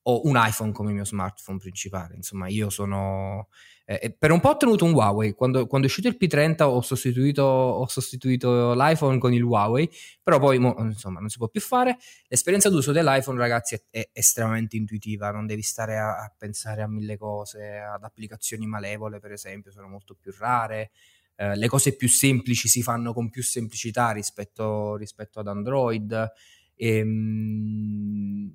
ho un iPhone come mio smartphone principale. Insomma, io sono. Eh, e per un po' ho tenuto un Huawei. Quando, quando è uscito il P30 ho sostituito, ho sostituito l'iPhone con il Huawei, però poi, mo, insomma, non si può più fare. L'esperienza d'uso dell'iPhone, ragazzi, è, è estremamente intuitiva. Non devi stare a, a pensare a mille cose, ad applicazioni malevole, per esempio, sono molto più rare. Eh, le cose più semplici si fanno con più semplicità rispetto, rispetto ad Android. Ehm,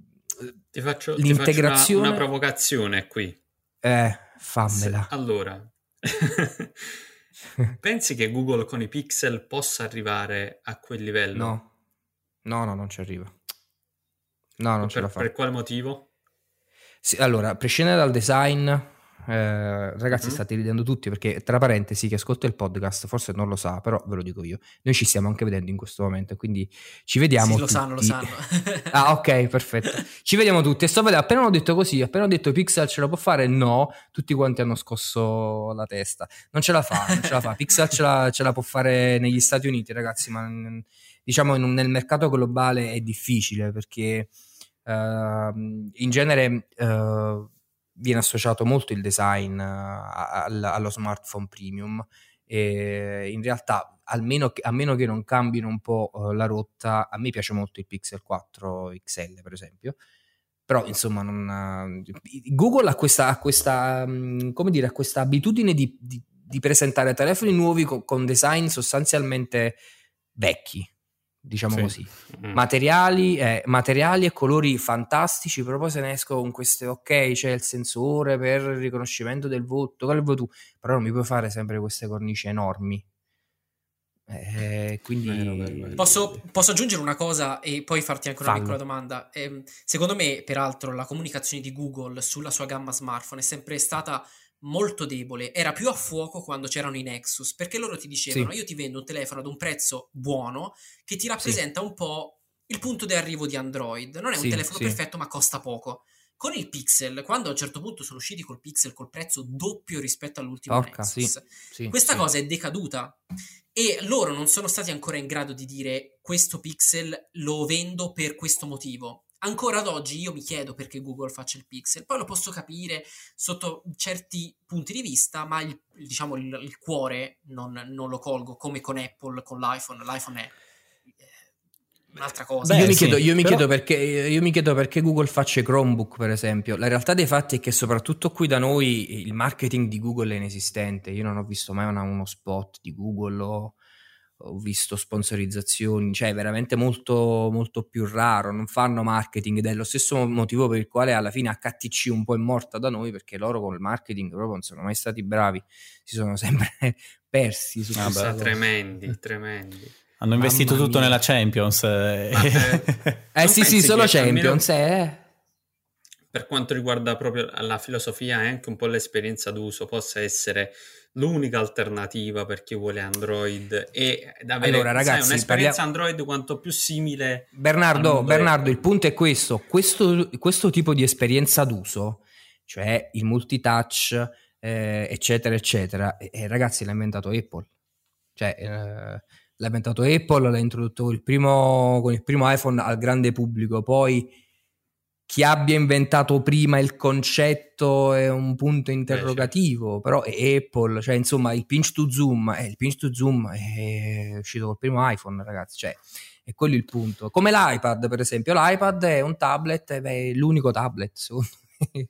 Ti faccio, ti faccio una, una provocazione qui. Eh, fammela. Allora, <laughs> pensi che Google con i pixel possa arrivare a quel livello? No, no, no, non ci arriva. No, non ce Per, la fa. per quale motivo? Sì, allora, a prescindere dal design, eh, ragazzi, Mhm. state ridendo tutti perché, tra parentesi, chi ascolta il podcast forse non lo sa, però ve lo dico io. Noi ci stiamo anche vedendo in questo momento, quindi ci vediamo. Sì, lo sanno, lo sanno. <laughs> Ah, ok, perfetto. Ci vediamo tutti. E sto vedendo, appena ho detto così, appena ho detto Pixel ce la può fare, no, tutti quanti hanno scosso la testa. Non ce la fa, non ce la fa. Pixel ce la, ce la può fare negli Stati Uniti, ragazzi, ma mm, diciamo un- nel mercato globale è difficile perché ehm, in genere eh, viene associato molto il design eh, al- allo smartphone premium. E in realtà almeno a meno che non cambino un po' eh, la rotta a me piace molto il Pixel 4 XL per esempio. Però insomma non, eh, Google ha questa, ha questa mm, dire ha questa abitudine di, di- di presentare telefoni nuovi co- con design sostanzialmente vecchi diciamo Sì. così Mm. materiali, eh, materiali e colori fantastici, però poi se ne esco con queste, ok, c'è il sensore per il riconoscimento del voto, quale vuoi tu, però non mi puoi fare sempre queste cornici enormi. Eh, quindi Vero, vero, vero. Posso, posso aggiungere una cosa e poi farti anche una Fallo. piccola domanda? Ehm, secondo me, peraltro, la comunicazione di Google sulla sua gamma smartphone è sempre stata molto debole. Era più a fuoco quando c'erano i Nexus, perché loro ti dicevano: Sì. Io ti vendo un telefono ad un prezzo buono che ti rappresenta un po' il punto di arrivo di Android. Non è un Sì, telefono sì. perfetto, ma costa poco. Con il Pixel, quando a un certo punto sono usciti col Pixel col prezzo doppio rispetto all'ultimo Porca, Nexus, sì, sì, questa sì. cosa è decaduta e loro non sono stati ancora in grado di dire questo Pixel lo vendo per questo motivo. Ancora ad oggi io mi chiedo perché Google faccia il Pixel, poi lo posso capire sotto certi punti di vista, ma il, diciamo, il, il cuore non, non lo colgo come con Apple, con l'iPhone. L'iPhone è eh, un'altra cosa. Beh, io, mi sì, chiedo, io, mi però- chiedo perché, io mi chiedo perché Google faccia Chromebook, per esempio. La realtà dei fatti è che soprattutto qui da noi il marketing di Google è inesistente. Io non ho visto mai una- uno spot di Google o ho visto sponsorizzazioni, cioè veramente molto, molto più raro. Non fanno marketing ed è lo stesso motivo per il quale alla fine HTC un po' è morta da noi perché loro con il marketing proprio non sono mai stati bravi, si sono sempre <laughs> persi su Ah, questa cosa. tremendi, tremendi. Hanno investito Mamma tutto mia. nella Champions. eh. Eh, Eh sì, sì, solo che almeno Champions, eh. Per quanto riguarda proprio la filosofia e anche un po' l'esperienza d'uso, possa essere l'unica alternativa per chi vuole Android e ad avere Allora, sai, ragazzi, un'esperienza parlia- Android quanto più simile Bernardo, Bernardo, il punto è questo. questo. questo tipo di esperienza d'uso, cioè il multitouch, eh, eccetera, eccetera, e, e ragazzi l'ha inventato Apple. Cioè, eh, l'ha inventato Apple, l'ha introdotto il primo, con il primo iPhone al grande pubblico, poi chi abbia inventato prima il concetto è un punto interrogativo, però è Apple, cioè insomma il pinch to zoom, eh, il pinch to zoom è uscito col primo iPhone, ragazzi, cioè è quello il punto. Come l'iPad, per esempio, l'iPad è un tablet, ed è l'unico tablet, secondo me.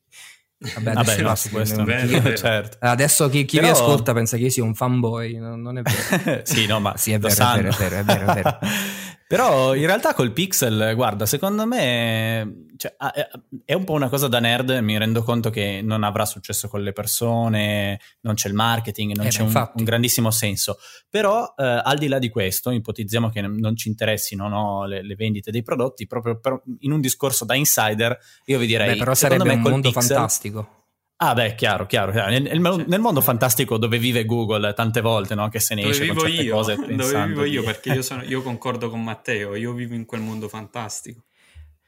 <laughs> Vabbè, adesso Vabbè, no, questo Vero, certo. Adesso chi, chi Però- vi ascolta pensa che io sia un fanboy, non, non è vero. <laughs> sì, no, ma Sì, è vero, è vero, è vero, è vero, è vero. Però in realtà col Pixel, guarda, secondo me cioè, è un po' una cosa da nerd, mi rendo conto che non avrà successo con le persone, non c'è il marketing, non Eh, c'è un, un grandissimo senso. Però eh, al di là di questo, ipotizziamo che non ci interessino no, le, le vendite dei prodotti, proprio per- in un discorso da insider, io vi direi... Beh, però sarebbe un mondo Pixel- fantastico. Ah, beh, chiaro, chiaro. chiaro. Nel, nel- mondo fantastico dove vive Google tante volte, no? Che se ne dove esce con certe io, cose dove vivo io perché io, <laughs> sono- io concordo con Matteo, io vivo in quel mondo fantastico.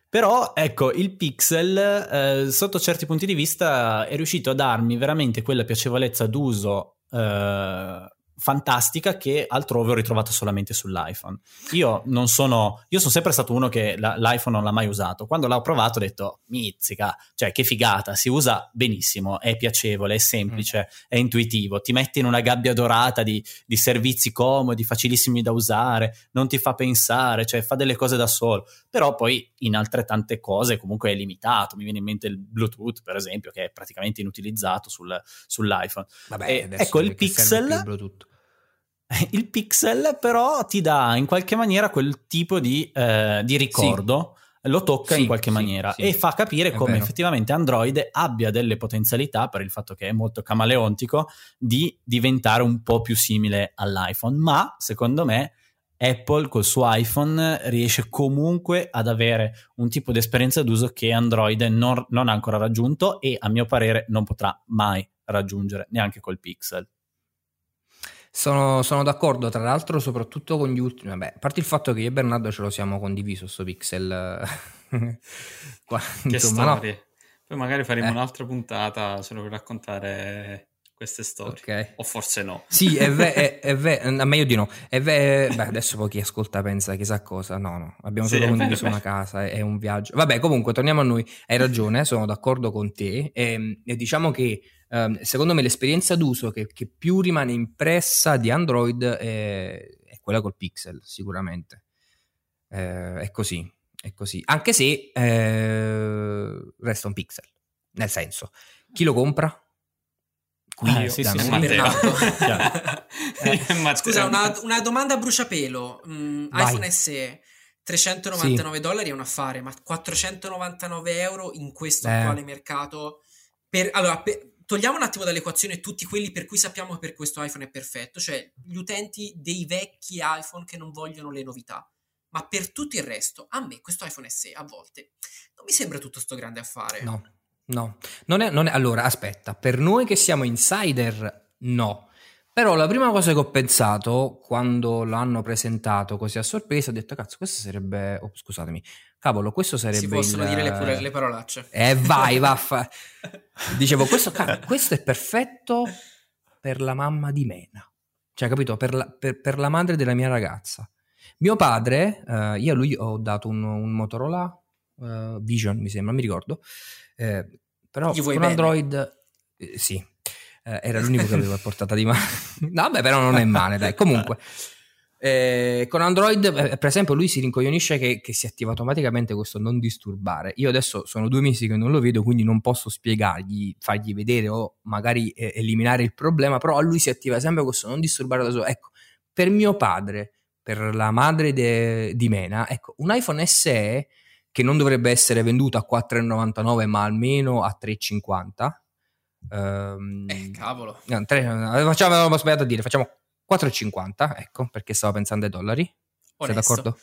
Però ecco, il Pixel eh, sotto certi punti di vista è riuscito a darmi veramente quella piacevolezza d'uso eh, fantastica che altrove ho ritrovato solamente sull'iPhone. Io non sono, io sono sempre stato uno che la- l'iPhone non l'ha mai usato. Quando l'ho provato ho detto, mizzica, cioè che figata, si usa benissimo, è piacevole, è semplice, è intuitivo, ti metti in una gabbia dorata di, di servizi comodi, facilissimi da usare, non ti fa pensare, cioè fa delle cose da solo però poi in altrettante cose comunque è limitato. Mi viene in mente il Bluetooth, per esempio, che è praticamente inutilizzato sul- sull'iPhone. Vabbè, adesso ecco, il Pixel- il. <laughs> Il Pixel però ti dà in qualche maniera quel tipo di, eh, di ricordo, lo tocca Sì, in qualche sì, maniera sì. e fa capire È come vero. effettivamente Android abbia delle potenzialità per il fatto che è molto camaleontico di diventare un po' più simile all'iPhone, ma secondo me Apple col suo iPhone riesce comunque ad avere un tipo di esperienza d'uso che Android non, non ha ancora raggiunto e a mio parere non potrà mai raggiungere neanche col Pixel. Sono, sono d'accordo, tra l'altro, soprattutto con gli ultimi. Vabbè, a parte il fatto che io e Bernardo ce lo siamo condiviso sto pixel. <laughs> Qua, Che insomma, no. storie. Poi magari faremo Eh. un'altra puntata solo per raccontare queste storie. Ok. O forse no. Sì, è vero, è, <laughs> meglio di no. È ve- beh, adesso poi chi ascolta pensa chissà cosa. No, no, abbiamo Sì, solo è condiviso una casa, è, è un viaggio. Vabbè, comunque, torniamo a noi. Hai ragione, sono d'accordo con te. E, e diciamo che ehm, secondo me l'esperienza d'uso che, che più rimane impressa di Android è, è quella col Pixel, sicuramente. Eh, è così, è così. Anche se eh, resta un Pixel. Nel senso, chi lo compra? Qui Eh, sì, sì, sì. Matteo. Chiaro. Io e Matteo. Scusa, una, una domanda a bruciapelo. Mm, iPhone SE 399 dollari è un affare, ma 499 euro in questo Eh. attuale mercato. Per, allora, per- togliamo un attimo dall'equazione tutti quelli per cui sappiamo che per questo iPhone è perfetto, cioè gli utenti dei vecchi iPhone che non vogliono le novità. Ma per tutto il resto, a me questo iPhone SE a volte non mi sembra tutto sto grande affare. No, no. Non è, non è- allora, aspetta, per noi che siamo insider, no. Però la prima cosa che ho pensato quando l'hanno presentato così a sorpresa, ho detto cazzo, questo sarebbe... Oh, scusatemi, cavolo, questo sarebbe... Si possono il... dire le, pure, le parolacce. Eh vai, <laughs> vaffa. Dicevo, questo, questo è perfetto per la mamma di Mena. Cioè, capito? Per la, per, per la madre della mia ragazza. Mio padre, uh, io a lui ho dato un, un Motorola uh, Vision, mi sembra, mi ricordo. Eh, però con bene. Android... Eh, sì, eh, era l'unico che avevo a portata di mano. <laughs> no, vabbè, però non è male, dai. Comunque, eh, con Android, eh, per esempio, lui si rincoglionisce che, che, si attiva automaticamente questo non disturbare. Io adesso sono due mesi che non lo vedo, quindi non posso spiegargli, fargli vedere o magari eh, eliminare il problema, però a lui si attiva sempre questo non disturbare da solo. Ecco, per mio padre, per la madre de, di Mena, ecco, un iPhone SE che non dovrebbe essere venduto a 4,99 ma almeno a 3,50 Um, eh, cavolo. No, tre, facciamo, avevo sbagliato a dire, facciamo 4,50, ecco, perché stavo pensando ai dollari. Onesto. Sei d'accordo?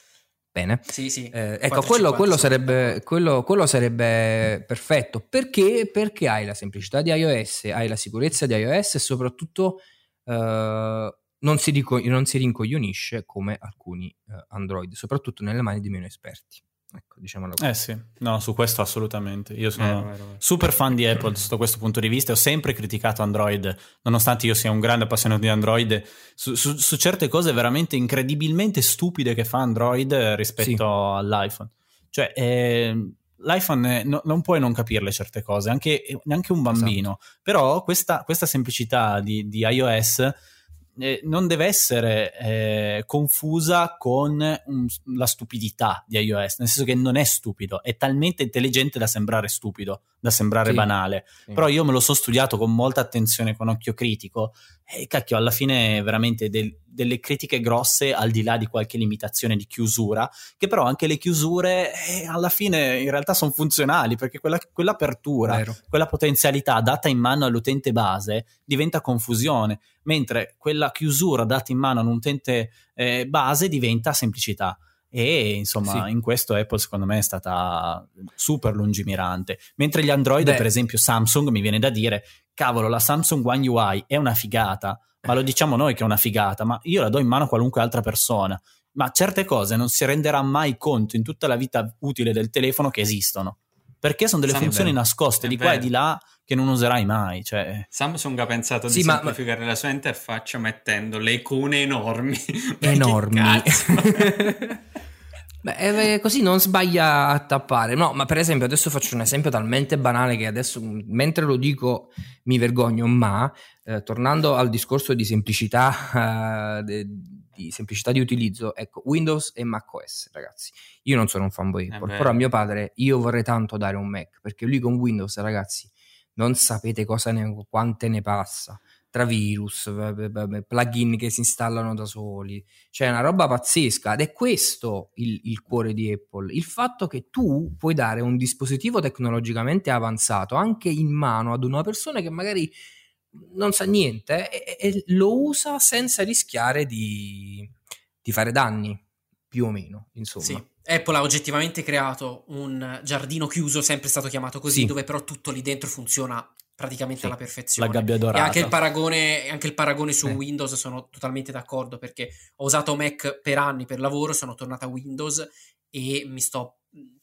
Bene. Sì, sì. Eh, ecco, quello, quello, sarebbe, quello, quello, sarebbe, perfetto. Perché? Perché hai la semplicità di iOS, hai la sicurezza di iOS e soprattutto eh, non, si rico- non, si rincoglionisce come alcuni eh, Android, soprattutto nelle mani di meno esperti. Ecco, diciamola così. Eh sì, no, su questo assolutamente. Io sono eh, vero, vero. super fan di Apple sotto questo punto di vista. Ho sempre criticato Android, nonostante io sia un grande appassionato di Android, su, su, su certe cose veramente incredibilmente stupide che fa Android rispetto sì. all'iPhone. Cioè, eh, l'iPhone no, non puoi non capirle certe cose, anche, neanche un bambino. Esatto. Però questa, questa semplicità di, di iOS eh, non deve essere eh, confusa con un, la stupidità di iOS, nel senso che non è stupido, è talmente intelligente da sembrare stupido, da sembrare sì, banale. Sì. Però io me lo so studiato con molta attenzione, con occhio critico, e cacchio, alla fine veramente del, delle critiche grosse al di là di qualche limitazione di chiusura, che però anche le chiusure eh, alla fine in realtà sono funzionali, perché quella, quell'apertura, Vero. quella potenzialità data in mano all'utente base diventa confusione, mentre quella chiusura data in mano a un utente eh, base diventa semplicità e insomma sì. in questo Apple secondo me è stata super lungimirante mentre gli Android Beh. per esempio Samsung mi viene da dire cavolo la Samsung One UI è una figata ma lo diciamo noi che è una figata ma io la do in mano a qualunque altra persona ma certe cose non si renderà mai conto in tutta la vita utile del telefono che esistono perché sono delle Samsung funzioni nascoste di qua e di là che non userai mai. Cioè... Samsung ha pensato di sì, semplificare ma... la sua interfaccia mettendo le icone enormi. <laughs> Enormi. <laughs> Beh, eh, così non sbaglia a tappare. No, ma per esempio, adesso faccio un esempio talmente banale che adesso, mentre lo dico, mi vergogno, ma eh, tornando al discorso di semplicità, <laughs> eh, de, di semplicità di utilizzo, ecco, Windows e macOS, ragazzi. Io non sono un fanboy Apple, però a mio padre io vorrei tanto dare un Mac, perché lui con Windows, ragazzi, non sapete cosa ne, quante ne passa. Tra virus, plugin che si installano da soli, cioè una roba pazzesca. Ed è questo il, il, cuore di Apple, il fatto che tu puoi dare un dispositivo tecnologicamente avanzato anche in mano ad una persona che magari non sa niente e, e lo usa senza rischiare di, di, fare danni, più o meno, insomma. Sì. Apple ha oggettivamente creato un giardino chiuso, sempre stato chiamato così, sì. dove però tutto lì dentro funziona praticamente sì, alla perfezione. La gabbia dorata. E anche il paragone, anche il paragone su eh. Windows sono totalmente d'accordo perché ho usato Mac per anni per lavoro, sono tornata a Windows e mi sto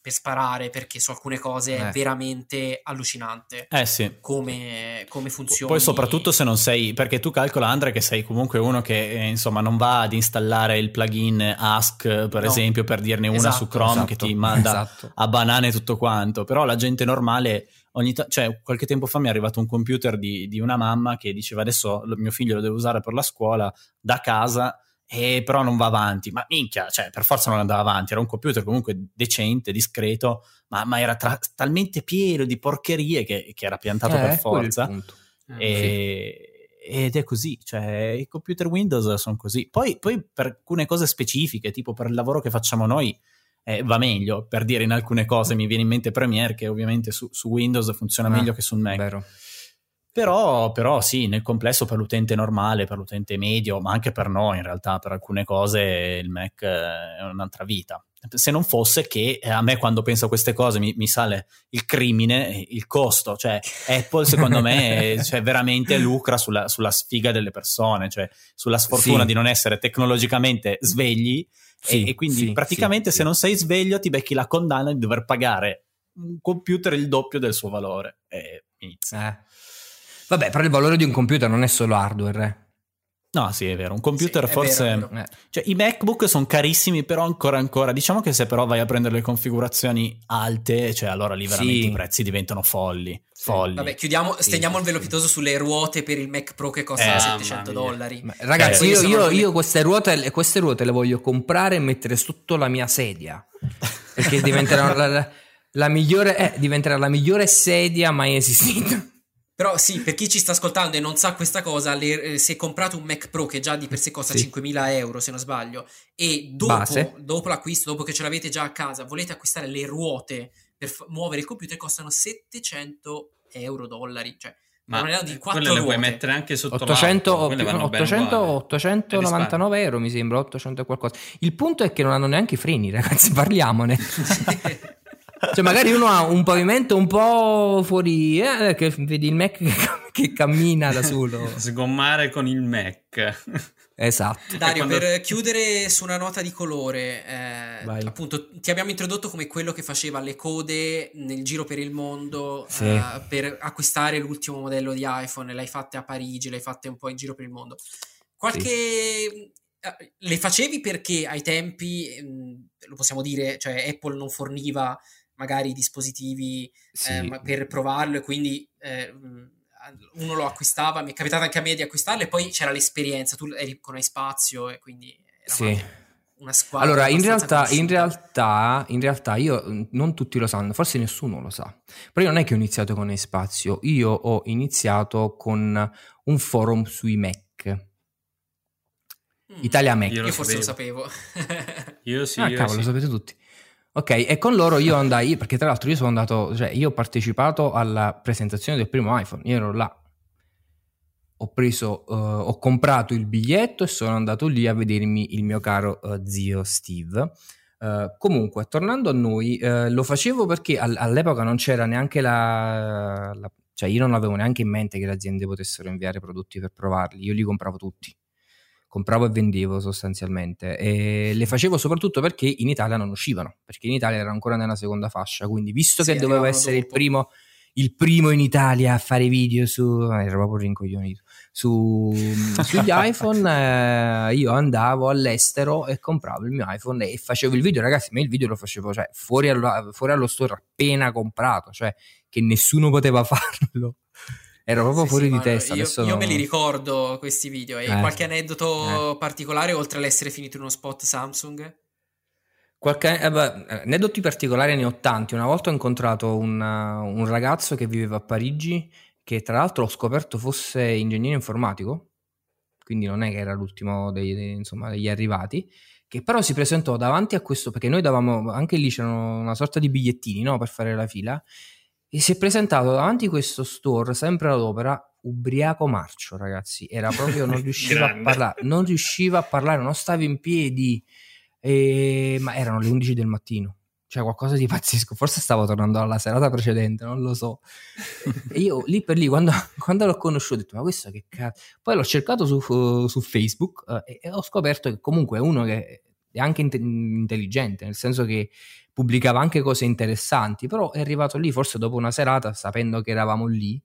per sparare perché su alcune cose eh. è veramente allucinante eh sì. come, come funziona poi soprattutto se non sei perché tu calcola Andrea che sei comunque uno che eh, insomma non va ad installare il plugin Ask per no. esempio per dirne una esatto, su Chrome esatto. che ti manda esatto. a banane tutto quanto però la gente normale ogni t- cioè qualche tempo fa mi è arrivato un computer di, di una mamma che diceva adesso mio figlio lo deve usare per la scuola da casa e però non va avanti. Ma minchia, cioè, per forza non andava avanti. Era un computer comunque decente, discreto, ma, ma era tra- talmente pieno di porcherie che, che era piantato eh, per forza. Eh, e, sì. Ed è così, cioè i computer Windows sono così. Poi, poi per alcune cose specifiche, tipo per il lavoro che facciamo noi, eh, va meglio. Per dire in alcune cose mi viene in mente Premiere, che ovviamente su, su Windows funziona ah, meglio che su Mac. Vero. Però, però, sì, nel complesso per l'utente normale, per l'utente medio, ma anche per noi in realtà, per alcune cose il Mac è un'altra vita. Se non fosse che a me quando penso a queste cose mi, mi sale il crimine, il costo, cioè Apple secondo me <laughs> cioè, veramente lucra sulla, sulla, sfiga delle persone, cioè sulla sfortuna sì. di non essere tecnologicamente svegli sì, e, e, quindi sì, praticamente se non sei sveglio ti becchi la condanna di dover pagare un computer il doppio del suo valore e inizia. Eh. Vabbè, però il valore di un computer non è solo hardware. Eh. No, sì, è vero. Un computer sì, forse. Vero, vero. Cioè, i MacBook sono carissimi, però ancora ancora. Diciamo che se però vai a prendere le configurazioni alte, cioè allora lì veramente sì. i prezzi diventano folli. Sì. Folli. Vabbè, chiudiamo, stendiamo il velo pietoso sulle ruote per il Mac Pro che costa eh, 700 dollari. Ma, ragazzi, eh, io, io, io queste, ruote, queste ruote le voglio comprare e mettere sotto la mia sedia. Perché diventerà la, la, migliore, eh, diventerà la migliore sedia mai esistita. Però sì, per chi ci sta ascoltando e non sa questa cosa, le, eh, se comprate un Mac Pro che già di per sé costa sì. 5.000 euro se non sbaglio, e dopo, dopo, l'acquisto, dopo che ce l'avete già a casa, volete acquistare le ruote per f- muovere il computer, costano 700 euro, dollari, cioè ma di 4 quelle le puoi mettere anche sotto 800, 800, 899 euro mi sembra 800 e qualcosa. Il punto è che non hanno neanche i freni <laughs> ragazzi parliamone <laughs> <laughs> Cioè, magari uno ha un pavimento un po' fuori, eh, che vedi il Mac che, <laughs> che cammina da solo. Sgommare con il Mac. Esatto. Dario, quando... per chiudere su una nota di colore, eh, appunto, ti abbiamo introdotto come quello che faceva le code nel giro per il mondo sì. eh, per acquistare l'ultimo modello di iPhone. L'hai fatte a Parigi, l'hai fatte un po' in giro per il mondo. Qualche. Sì. Eh, le facevi perché ai tempi, mm, lo possiamo dire, cioè Apple non forniva magari dispositivi sì. eh, per provarlo e quindi eh, uno lo acquistava, mi è capitato anche a me di acquistarlo e poi c'era l'esperienza, tu eri con spazio e quindi sì. una squadra. Allora, in realtà, in realtà, in realtà, io non tutti lo sanno, forse nessuno lo sa, però io non è che ho iniziato con spazio, io ho iniziato con un forum sui Mac. Mm. Italia Mac. Io, io forse lo sapevo. <laughs> io sì. Ah, io cavolo, sì. lo sapete tutti. Ok, e con loro io andai, perché tra l'altro io sono andato, cioè io ho partecipato alla presentazione del primo iPhone, io ero là, ho preso, uh, ho comprato il biglietto e sono andato lì a vedermi il mio caro uh, zio Steve. Uh, comunque, tornando a noi, lo facevo perché all- all'epoca non c'era neanche la, la, cioè io non avevo neanche in mente che le aziende potessero inviare prodotti per provarli, io li compravo tutti compravo e vendevo sostanzialmente. E le facevo soprattutto perché in Italia non uscivano, perché in Italia era ancora nella seconda fascia, quindi visto sì, che dovevo essere il primo, il primo, in Italia a fare video su, ero proprio rincoglionito, su, <laughs> sugli iPhone, eh, io andavo all'estero e compravo il mio iPhone e facevo il video, ragazzi, ma il video lo facevo cioè, fuori, allo, fuori allo store appena comprato, cioè che nessuno poteva <laughs> farlo. Ero proprio sì, fuori sì, di testa. Io, sono... io, me li ricordo questi video. E eh, qualche aneddoto eh. particolare oltre all'essere finito in uno spot Samsung? Qualche, eh beh, aneddoti particolari ne ho tanti. Una volta ho incontrato un, un, ragazzo che viveva a Parigi, che tra l'altro ho scoperto fosse ingegnere informatico, quindi non è che era l'ultimo dei, dei, insomma, degli arrivati, che però si presentò davanti a questo, perché noi davamo, anche lì c'erano una sorta di bigliettini no, per fare la fila, e si è presentato davanti a questo store, sempre all'opera, ubriaco marcio, ragazzi. Era proprio, non <laughs> riusciva a parlare, non riusciva a parlare, non stava in piedi. E... Ma erano le 11 del mattino. Cioè, qualcosa di pazzesco. Forse stavo tornando alla serata precedente, non lo so. e io lì per lì, quando, <laughs> quando l'ho conosciuto, ho detto, ma questo che cazzo... Poi l'ho cercato su, su Facebook eh, e ho scoperto che comunque è uno che è anche int- intelligente, nel senso che pubblicava anche cose interessanti, però è arrivato lì forse dopo una serata, sapendo che eravamo lì,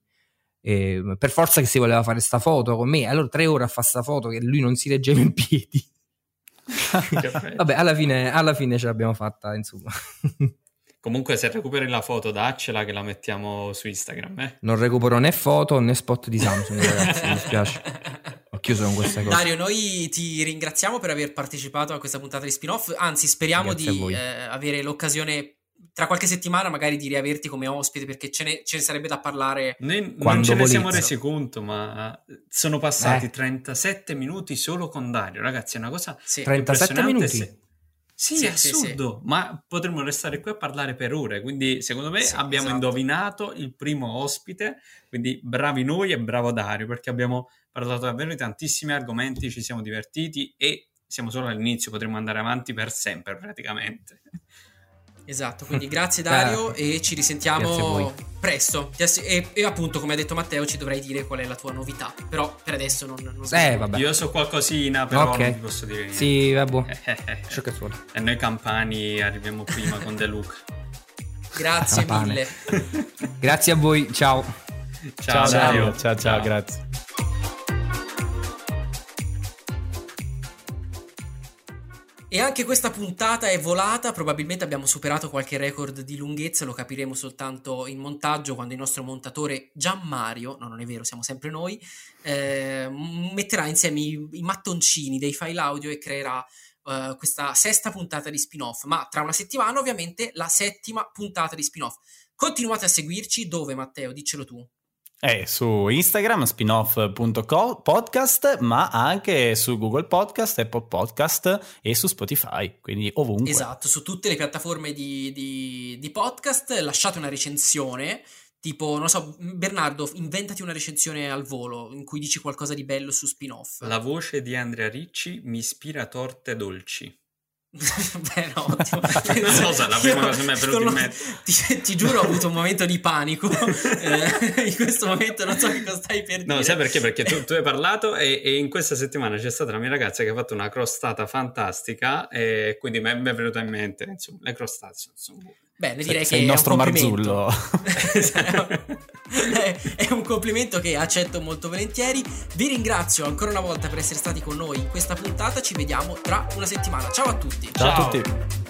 eh, per forza che si voleva fare sta foto con me, allora tre ore a fare sta foto che lui non si reggeva in piedi. <laughs> Vabbè, alla fine, alla fine ce l'abbiamo fatta, insomma. Comunque, se recuperi la foto, daccela che la mettiamo su Instagram. Eh? Non recupero né foto né spot di Samsung, ragazzi, mi spiace. <laughs> Chiuso con questa cosa. Dario, noi ti ringraziamo per aver partecipato a questa puntata di spin-off. Anzi, speriamo Grazie di eh, avere l'occasione tra qualche settimana magari di riaverti come ospite perché ce ne, ce ne sarebbe da parlare. Noi non ce ne siamo resi conto, ma sono passati eh. 37 minuti solo con Dario, ragazzi, è una cosa sì. 37 minuti? Se... Sì, Sì, è sì, assurdo, ma potremmo restare qui a parlare per ore. Quindi, secondo me, Sì, abbiamo esatto. indovinato il primo ospite. Quindi, bravi noi e bravo Dario, perché abbiamo parlato davvero di tantissimi argomenti, ci siamo divertiti e siamo solo all'inizio, potremmo andare avanti per sempre praticamente. Esatto, quindi grazie Dario e ci risentiamo presto. E, e appunto, come ha detto Matteo, ci dovrai dire qual è la tua novità. Però per adesso non, non Eh, vabbè. Io so qualcosina, però Ok. non vi posso dire niente. Sì, vabbè. Eh, eh, eh. E noi campani arriviamo prima con De Luca. Grazie mille. Grazie a voi, ciao. Ciao, Ciao, Dario. Dario. Ciao, ciao, grazie. E anche questa puntata è volata, probabilmente abbiamo superato qualche record di lunghezza, lo capiremo soltanto in montaggio quando il nostro montatore Gian Mario, no non è vero, siamo sempre noi, eh, metterà insieme i, i mattoncini dei file audio e creerà eh, questa sesta puntata di spin-off, ma tra una settimana ovviamente la settima puntata di spin-off. Continuate a seguirci, dove Matteo? Diccelo tu. Eh, su Instagram spinoff.podcast, ma anche su Google Podcast, Apple Podcast e su Spotify, quindi ovunque. Esatto, su tutte le piattaforme di, di- di podcast lasciate una recensione, tipo, non so, Bernardo, inventati una recensione al volo in cui dici qualcosa di bello su spin-off. La voce di Andrea Ricci mi ispira torte dolci. <laughs> Beh, no, ottimo. <laughs> Non so, la prima cosa che mi è venuta in mente. <laughs> Ti, ti giuro, ho avuto un momento di panico. Eh, in questo momento non so che cosa stai per dire. No, sai perché? Perché tu, tu hai parlato e, e in questa settimana c'è stata la mia ragazza che ha fatto una crostata fantastica e quindi mi è, mi è venuta in mente, insomma, le crostate sono buone. Bene, direi sei che il nostro è un complimento. Marzullo. <laughs> <laughs> è, un complimento che accetto molto volentieri. Vi ringrazio ancora una volta per essere stati con noi in questa puntata. Ci vediamo tra una settimana. Ciao a tutti. Ciao a Ciao. tutti.